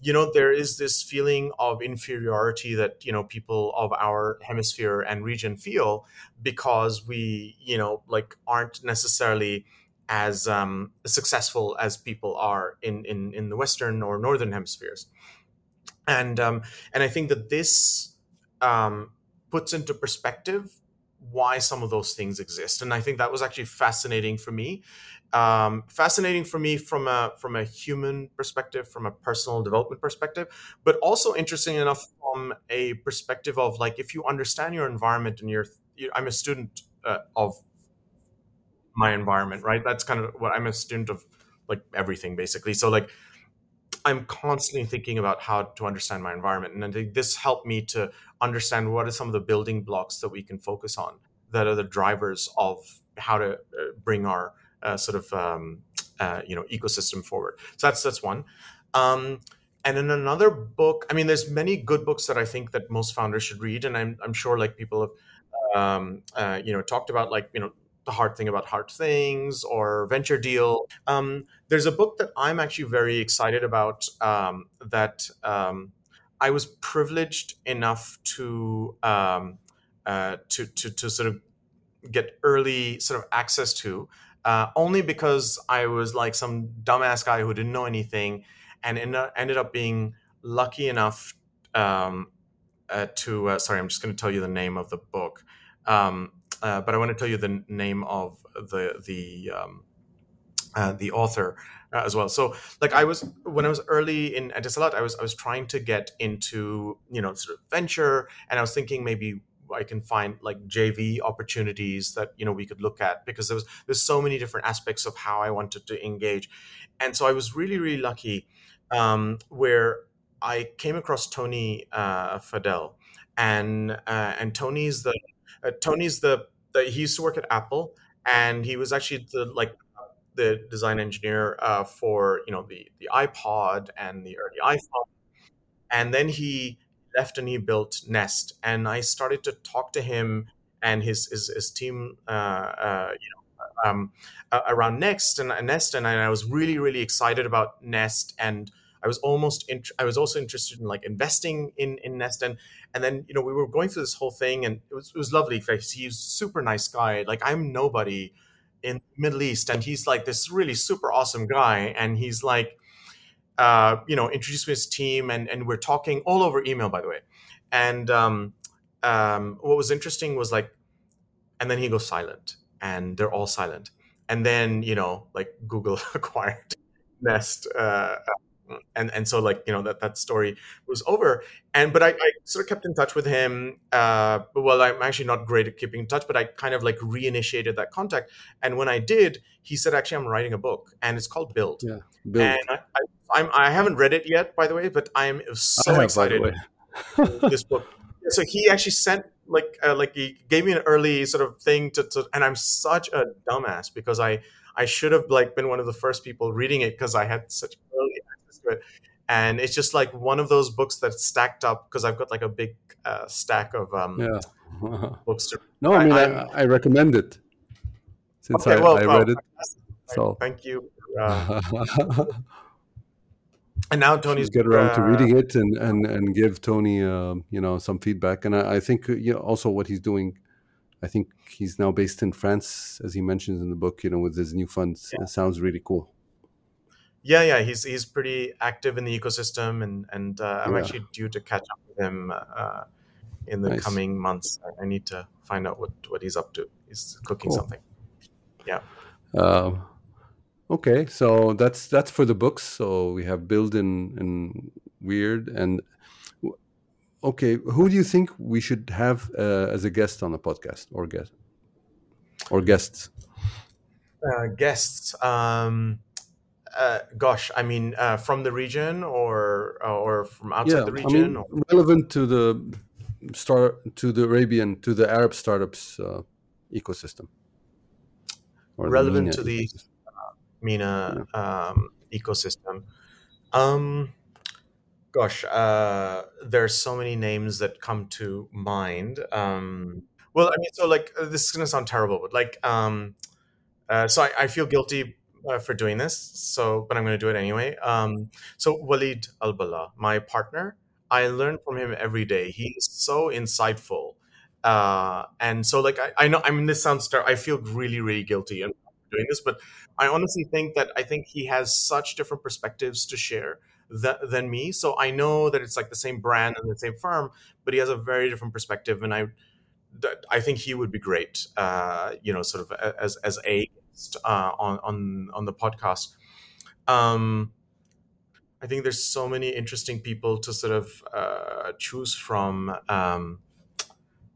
you know there is this feeling of inferiority that you know people of our hemisphere and region feel because we you know like aren't necessarily as um, successful as people are in, in in the western or northern hemispheres and um, and i think that this um, puts into perspective why some of those things exist. And i think that was actually fascinating for me um, fascinating for me from a from a human perspective from a personal development perspective but also interesting enough from a perspective of like if you understand your environment and you're i'm a student uh, of my environment right? That's kind of what i'm a student of like everything basically. So like i'm constantly thinking about how to understand my environment and i think this helped me to understand what are some of the building blocks that we can focus on that are the drivers of how to uh, bring our uh, sort of um, uh, you know ecosystem forward. So that's that's one. Um, and in another book i mean there's many good books that i think that most founders should read and i'm, I'm sure like people have um, uh, you know talked about like you know the hard thing about hard things or venture deal. Um, there's a book that i'm actually very excited about um, that um, i was privileged enough to um, uh, to, to to sort of get early sort of access to uh, only because i was like some dumbass guy who didn't know anything and en- ended up being lucky enough um, uh, to uh, sorry i'm just going to tell you the name of the book. Um, uh, but I want to tell you the name of the the um, uh, the author uh, as well. So, like, I was when I was early in Etisalat, I was I was trying to get into you know sort of venture, and I was thinking maybe I can find like JV opportunities that you know we could look at because there was there's so many different aspects of how I wanted to engage, and so I was really really lucky um, where I came across Tony uh, Fadell, and uh, and Tony's the uh, Tony's the, the he used to work at Apple, and he was actually the like the design engineer uh, for you know the the iPod and the early iPhone, and then he left and he built Nest, and I started to talk to him and his his, his team, uh, uh, you know, um, around Next and Nest, and I was really really excited about Nest and. I was almost I was also interested in like investing in in Nest and then you know we were going through this whole thing and it was it was lovely because he's super nice guy. Like I'm nobody in the Middle East and he's like this really super awesome guy and he's like uh, you know introduced me his team and and we're talking all over email by the way. And um, um, what was interesting was like and then he goes silent and they're all silent. And then you know like Google *laughs* acquired Nest uh, and and so like you know that that story was over. And but I, I sort of kept in touch with him uh well i'm actually not great at keeping in touch but i kind of like reinitiated that contact. And when i did he said actually i'm writing a book and it's called build. Yeah build. and I, I, I'm, I haven't read it yet by the way but i'm so have, excited this book. *laughs* So he actually sent like uh, like he gave me an early sort of thing to, to and i'm such a dumbass because i I should have like been one of the first people reading it because I had such to it. And it's just like one of those books that's stacked up because I've got like a big uh, stack of um, yeah. books. To, *laughs* no, I mean I, I, recommend it since okay, I, well, I read it. So thank you. Uh, *laughs* and now Tony's get around uh, to reading it and and and give Tony uh, you know some feedback. And I, I think you know also what he's doing I think he's now based in France, as he mentions in the book. You know, with his new funds, yeah. it sounds really cool. Yeah, yeah, he's he's pretty active in the ecosystem, and and uh, I'm yeah. actually due to catch up with him uh, in the nice. coming months. I need to find out what what he's up to. He's cooking cool. something. Yeah. Uh, okay, so that's that's for the books. So we have build and and weird and okay, who do you think we should have uh, as a guest on the podcast or guest or guests? Uh, guests. Um, uh, gosh, I mean, uh, from the region or or from outside yeah, the region, I mean, relevant to the start to the Arabian to the Arab startups uh, ecosystem, relevant the to the MENA yeah. um, ecosystem. Um, Gosh, uh, there's so many names that come to mind. Um, well, I mean, so like uh, this is gonna sound terrible, but like, um, uh, so I, I feel guilty uh, for doing this. So, but I'm gonna do it anyway. Um, so Walid Al Bala, my partner, I learn from him every day. He's so insightful, uh, and so like I, I know. I mean, this sounds. Ter- I feel really, really guilty, and doing this, but I honestly think that I think he has such different perspectives to share th- than me. So I know that it's like the same brand and the same firm, but he has a very different perspective, and I I think he would be great. Uh, you know, sort of as as a uh, on on on the podcast. Um, I think there's so many interesting people to sort of uh, choose from. Um,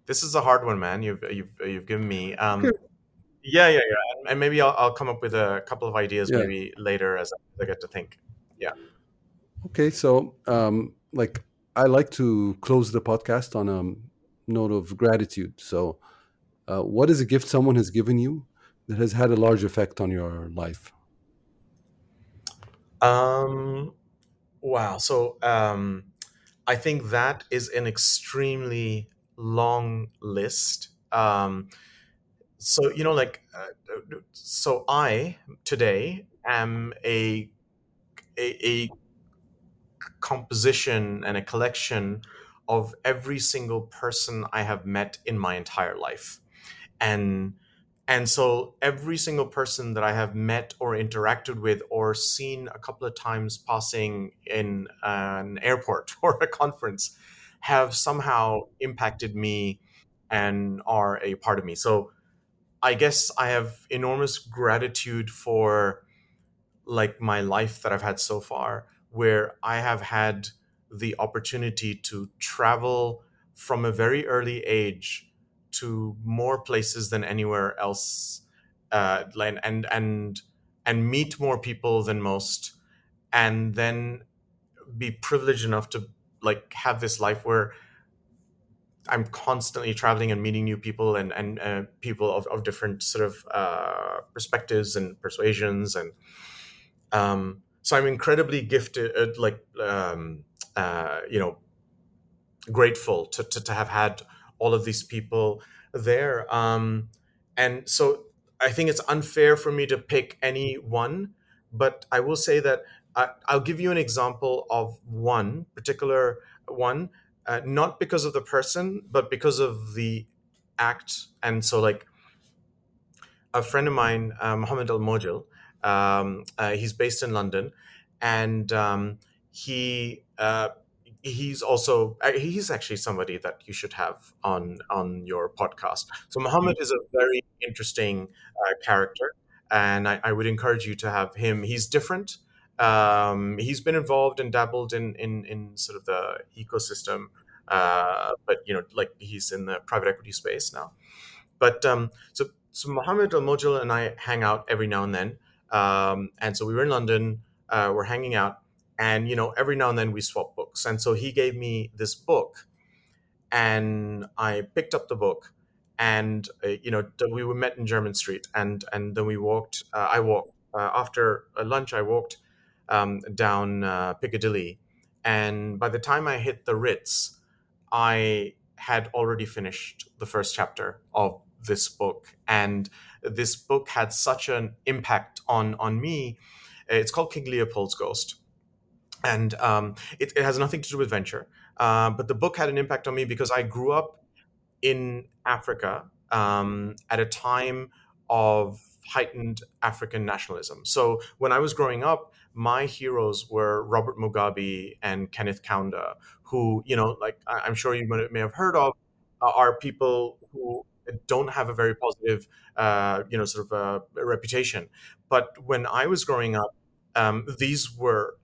this is a hard one, man. You've you've you've given me. Um, yeah, yeah, yeah. And maybe I'll, I'll come up with a couple of ideas Yeah. maybe later as I get to think. Yeah. Okay, so um, like I like to close the podcast on a note of gratitude. So, uh, what is a gift someone has given you that has had a large effect on your life? Um, wow. So um, I think that is an extremely long list. Um, so you know, like, uh, so I today am a a, a composition and a collection of every single person I have met in my entire life. And and so every single person that I have met or interacted with or seen a couple of times passing in an airport *laughs* or a conference have somehow impacted me and are a part of me. So I guess I have enormous gratitude for like my life that I've had so far, where I have had the opportunity to travel from a very early age to more places than anywhere else, uh, and and and meet more people than most, and then be privileged enough to like have this life where I'm constantly traveling and meeting new people and and uh, people of, of different sort of uh, perspectives and persuasions and um, so I'm incredibly gifted, uh, like um, uh, you know, grateful to, to to have had all of these people there. Um, and so I think it's unfair for me to pick any one, but I will say that I, I'll give you an example of one particular one, uh, not because of the person, but because of the act. And so, like a friend of mine, uh, Mohammed Al Mojil, um, uh, he's based in London, and um, he uh, he's also uh, he's actually somebody that you should have on on your podcast. So Mohammed is a very interesting uh, character, and I, I would encourage you to have him. He's different. Um, he's been involved and dabbled in in, in sort of the ecosystem, uh, but you know, like he's in the private equity space now. But um, so so Mohammed Al Mojil and I hang out every now and then. Um, and so we were in London, uh, we're hanging out, and you know, every now and then we swap books. And so he gave me this book, and I picked up the book, and uh, you know, we were met in Jermyn Street, and and then we walked. Uh, I walked uh, after uh, lunch. I walked um, down uh, Piccadilly, and by the time I hit the Ritz, I had already finished the first chapter of this book, and this book had such an impact on on me. It's called King Leopold's Ghost, and um, it, it has nothing to do with venture. Uh, but the book had an impact on me because I grew up in Africa um, at a time of heightened African nationalism. So when I was growing up, my heroes were Robert Mugabe and Kenneth Kaunda, who, you know, like I'm sure you may have heard of, uh, are people who don't have a very positive, uh, you know, sort of uh, reputation. But when I was growing up, um, these were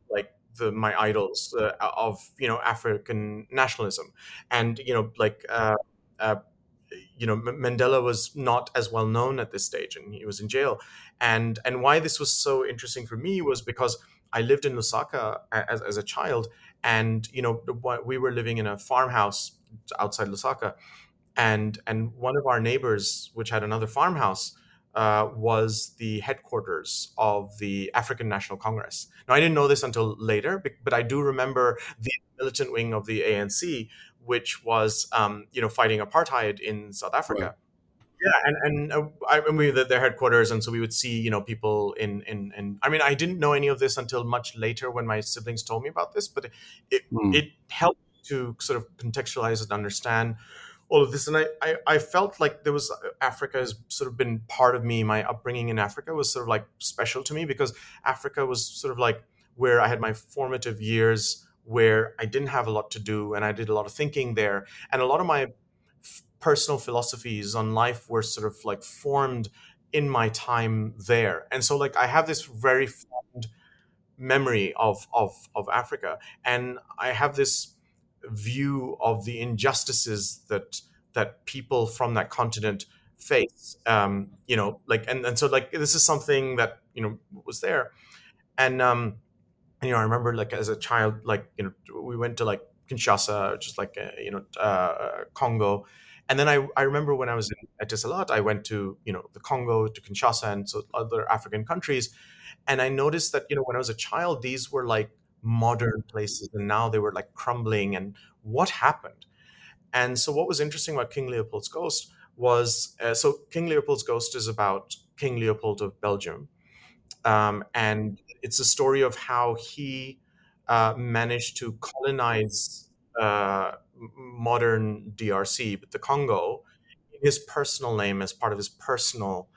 the my idols uh, of you know African nationalism, and you know like uh, uh, you know Mandela was not as well known at this stage, and he was in jail. And and why this was so interesting for me was because I lived in Lusaka as, as a child, and you know we were living in a farmhouse outside Lusaka, and and one of our neighbors, which had another farmhouse, uh, was the headquarters of the African National Congress. Now I didn't know this until later, but I do remember the militant wing of the ANC, which was um, you know fighting apartheid in South Right. Africa. Yeah, and and uh, I remember that their headquarters, and so we would see you know people in in in. I mean, I didn't know any of this until much later when my siblings told me about this, but it Hmm. it helped to sort of contextualize and understand all of this, and I, I, I felt like there was uh, Africa has sort of been part of me. My upbringing in Africa was sort of like special to me because Africa was sort of like where I had my formative years, where I didn't have a lot to do, and I did a lot of thinking there, and a lot of my f- personal philosophies on life were sort of like formed in my time there, and so like I have this very fond memory of of of Africa, and I have this view of the injustices that that people from that continent face. Um, you know, like and and so like this is something that you know was there, and um, you know I remember like as a child, like you know we went to like Kinshasa, just like uh, you know uh, Congo. And then I, I remember when I was in Etisalat, I went to you know the Congo, to Kinshasa, and so other African countries, and I noticed that you know when I was a child, these were like modern places, and now they were like crumbling. And what happened? And so what was interesting about King Leopold's Ghost was uh, so King Leopold's Ghost is about King Leopold of Belgium, um, and it's a story of how he uh, managed to colonize uh, modern DRC, but the Congo, in his personal name as part of his personal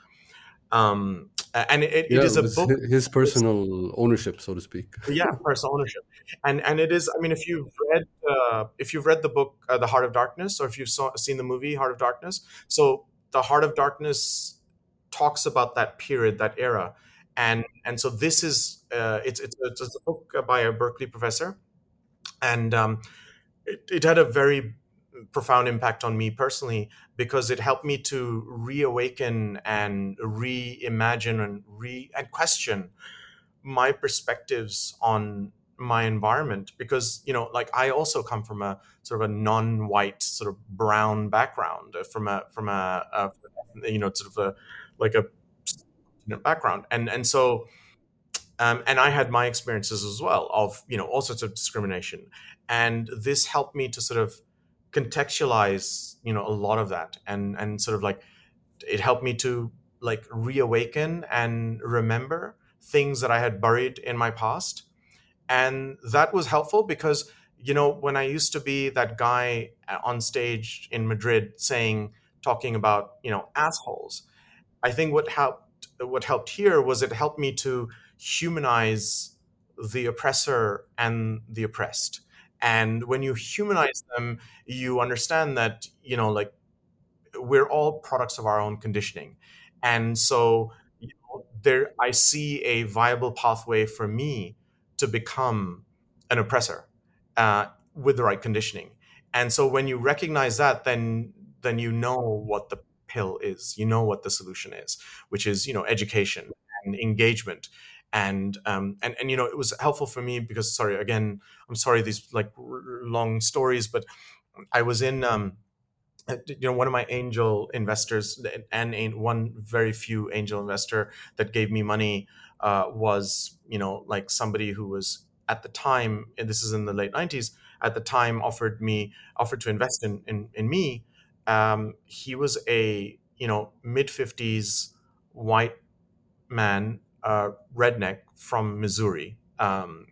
um, and it, Yeah, it is a book his personal ownership, so to speak. yeah personal ownership. And and it is i mean if you've read uh, if you've read the book uh, the heart of darkness or if you've saw, seen the movie heart of darkness so the heart of darkness talks about that period that era. And and so this is uh, it's, it's it's a book by a berkeley professor. And um, it, it had a very profound impact on me personally because it helped me to reawaken and reimagine and re and question my perspectives on my environment because you know like i also come from a sort of a non-white sort of brown background uh, from a from a, a you know sort of a like a you know, background. And and so um, and i had my experiences as well of you know all sorts of discrimination. And this helped me to sort of contextualize you know a lot of that and and sort of like it helped me to like reawaken and remember things that I had buried in my past. And that was helpful because, you know, when I used to be that guy uh, on stage in Madrid saying, talking about, you know, assholes, I think what helped what helped here was it helped me to humanize the oppressor and the oppressed. And when you humanize them, you understand that, you know, like we're all products of our own conditioning. And so you know, there I see a viable pathway for me to become an oppressor uh, with the right conditioning. And so when you recognize that, then then you know what the pill is. You know what the solution is, which is you know education and engagement. And um, and and you know it was helpful for me because sorry again I'm sorry these like r- long stories, but I was in um, uh, you know one of my angel investors and one very few angel investor that gave me money uh, was you know like somebody who was at the time and this is in the late 90s at the time offered me offered to invest in in, in me. Um, he was a you know mid 50s white man uh, redneck from missouri um,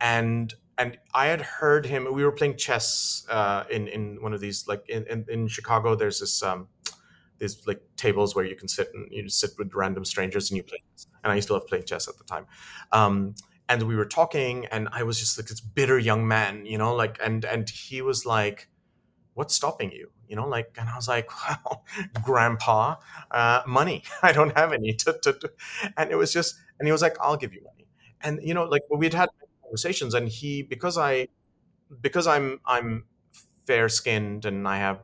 and and I had heard him. We were playing chess uh, in in one of these like in, in, in Chicago. There's this um, these like tables where you can sit and you sit with random strangers and you play. And I used to love playing chess at the time. Um, and we were talking, and I was just like this bitter young man, you know, like and and he was like, "What's stopping you?" You know, like, and I was like, *laughs* "Well, Grandpa, uh, money. *laughs* I don't have any." *laughs* And it was just, and he was like, "I'll give you money." And you know, like we'd had conversations and he because i because i'm i'm fair skinned and i have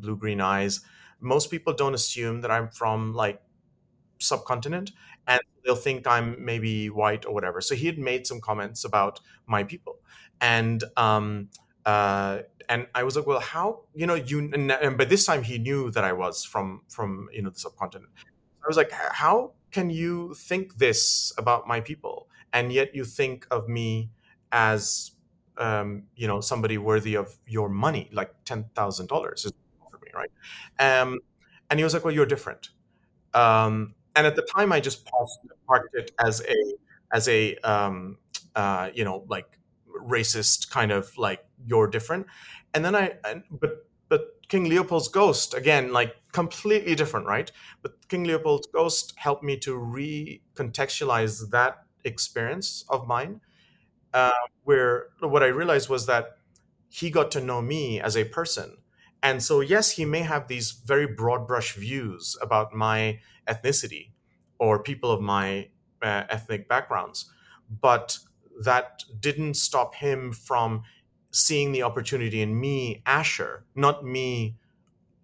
blue green eyes most people don't assume that i'm from like subcontinent and they'll think i'm maybe white or whatever so he had made some comments about my people and um uh and i was like well how you know you and, and by this time he knew that i was from from you know the subcontinent i was like how can you think this about my people and yet you think of me as um, you know somebody worthy of your money, like ten thousand dollars is for me, right? Um, and he was like, "Well, you're different." Um, and at the time, I just parked it as a as a um, uh, you know like racist kind of like you're different. And then I, but but King Leopold's Ghost again, like completely different, right? But King Leopold's Ghost helped me to recontextualize that experience of mine, uh, where what I realized was that he got to know me as a person. And so, yes, he may have these very broad brush views about my ethnicity or people of my uh, ethnic backgrounds, but that didn't stop him from seeing the opportunity in me, Asher, not me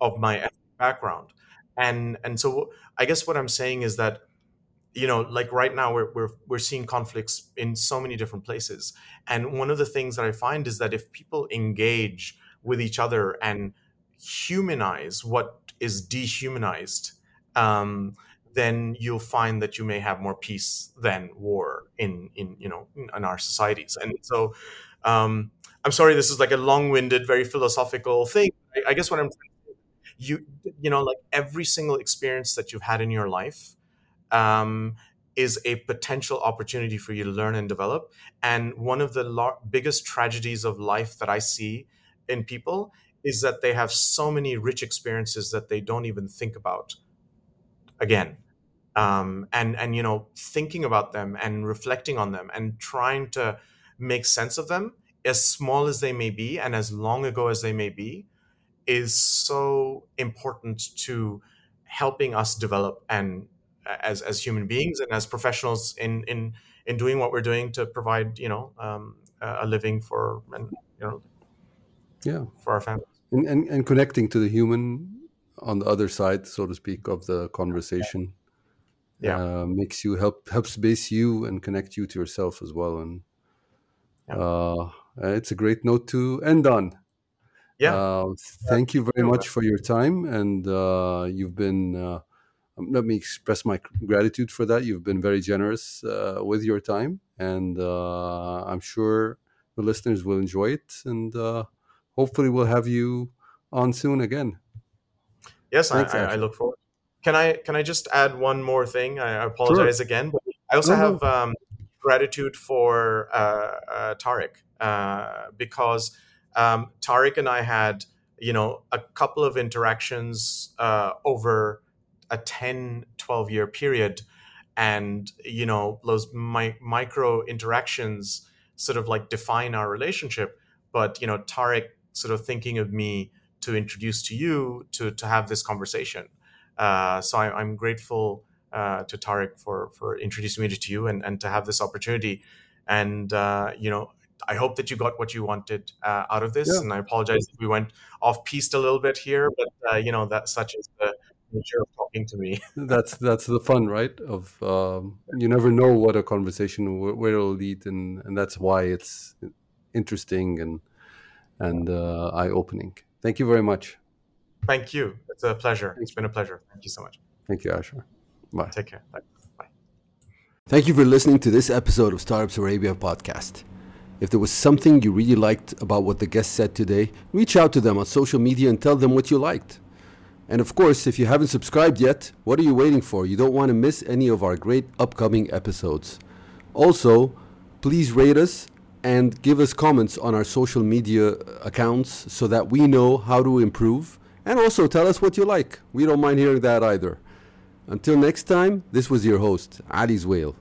of my background. And and so I guess what I'm saying is that you know like right now we're, we're we're seeing conflicts in so many different places and one of the things that i find is that if people engage with each other and humanize what is dehumanized um, then you'll find that you may have more peace than war in in you know in our societies. And so um, i'm sorry this is like a long-winded very philosophical thing. I, I guess what i'm you you know like every single experience that you've had in your life um, is a potential opportunity for you to learn and develop. And one of the biggest tragedies of life that I see in people is that they have so many rich experiences that they don't even think about again. Um, and and you know thinking about them and reflecting on them and trying to make sense of them as small as they may be and as long ago as they may be is so important to helping us develop and as as human beings and as professionals in in in doing what we're doing to provide you know um, a living for and you know yeah for our families and, and and connecting to the human on the other side so to speak of the conversation yeah. uh, makes you help helps base you and connect you to yourself as well. And Yeah. uh, it's a great note to end on. Yeah. Uh, thank you very much for your time. And uh, you've been uh, let me express my gratitude for that. You've been very generous uh, with your time. And uh, i'm sure the listeners will enjoy it. And uh, hopefully we'll have you on soon again yes I, I, I look forward. Can i can i just add one more thing? I apologize again but i also No, no. have um, gratitude for uh, uh, tariq uh, because um, tariq and i had you know a couple of interactions uh, over a 10 12 year period. And you know those mi- micro interactions sort of like define our relationship. But you know tariq sort of thinking of me to introduce to you to to have this conversation. Uh, so I, i'm grateful uh, to Tarek for for introducing me to you and and to have this opportunity. And uh, you know I hope that you got what you wanted uh, out of this, Yeah. and I apologize if we went off piste a little bit here, but uh, you know that such is the nature of talking to me. *laughs* that's that's the fun right? Of um, you never know what a conversation where, it'll lead and and that's why it's interesting and and uh, eye-opening thank you very much Thank you. It's a pleasure. It's been a pleasure. Thank you so much. thank you asher bye Take care. Bye. Bye. Thank you for listening to this episode of Startups Arabia podcast. If there was something you really liked about what the guest said today, reach out to them on social media and tell them what you liked. And of course, if you haven't subscribed yet, what are you waiting for? You don't want to miss any of our great upcoming episodes. Also, please rate us and give us comments on our social media accounts so that we know how to improve. And also tell us what you like. We don't mind hearing that either. Until next time, this was your host, Ali Zwail.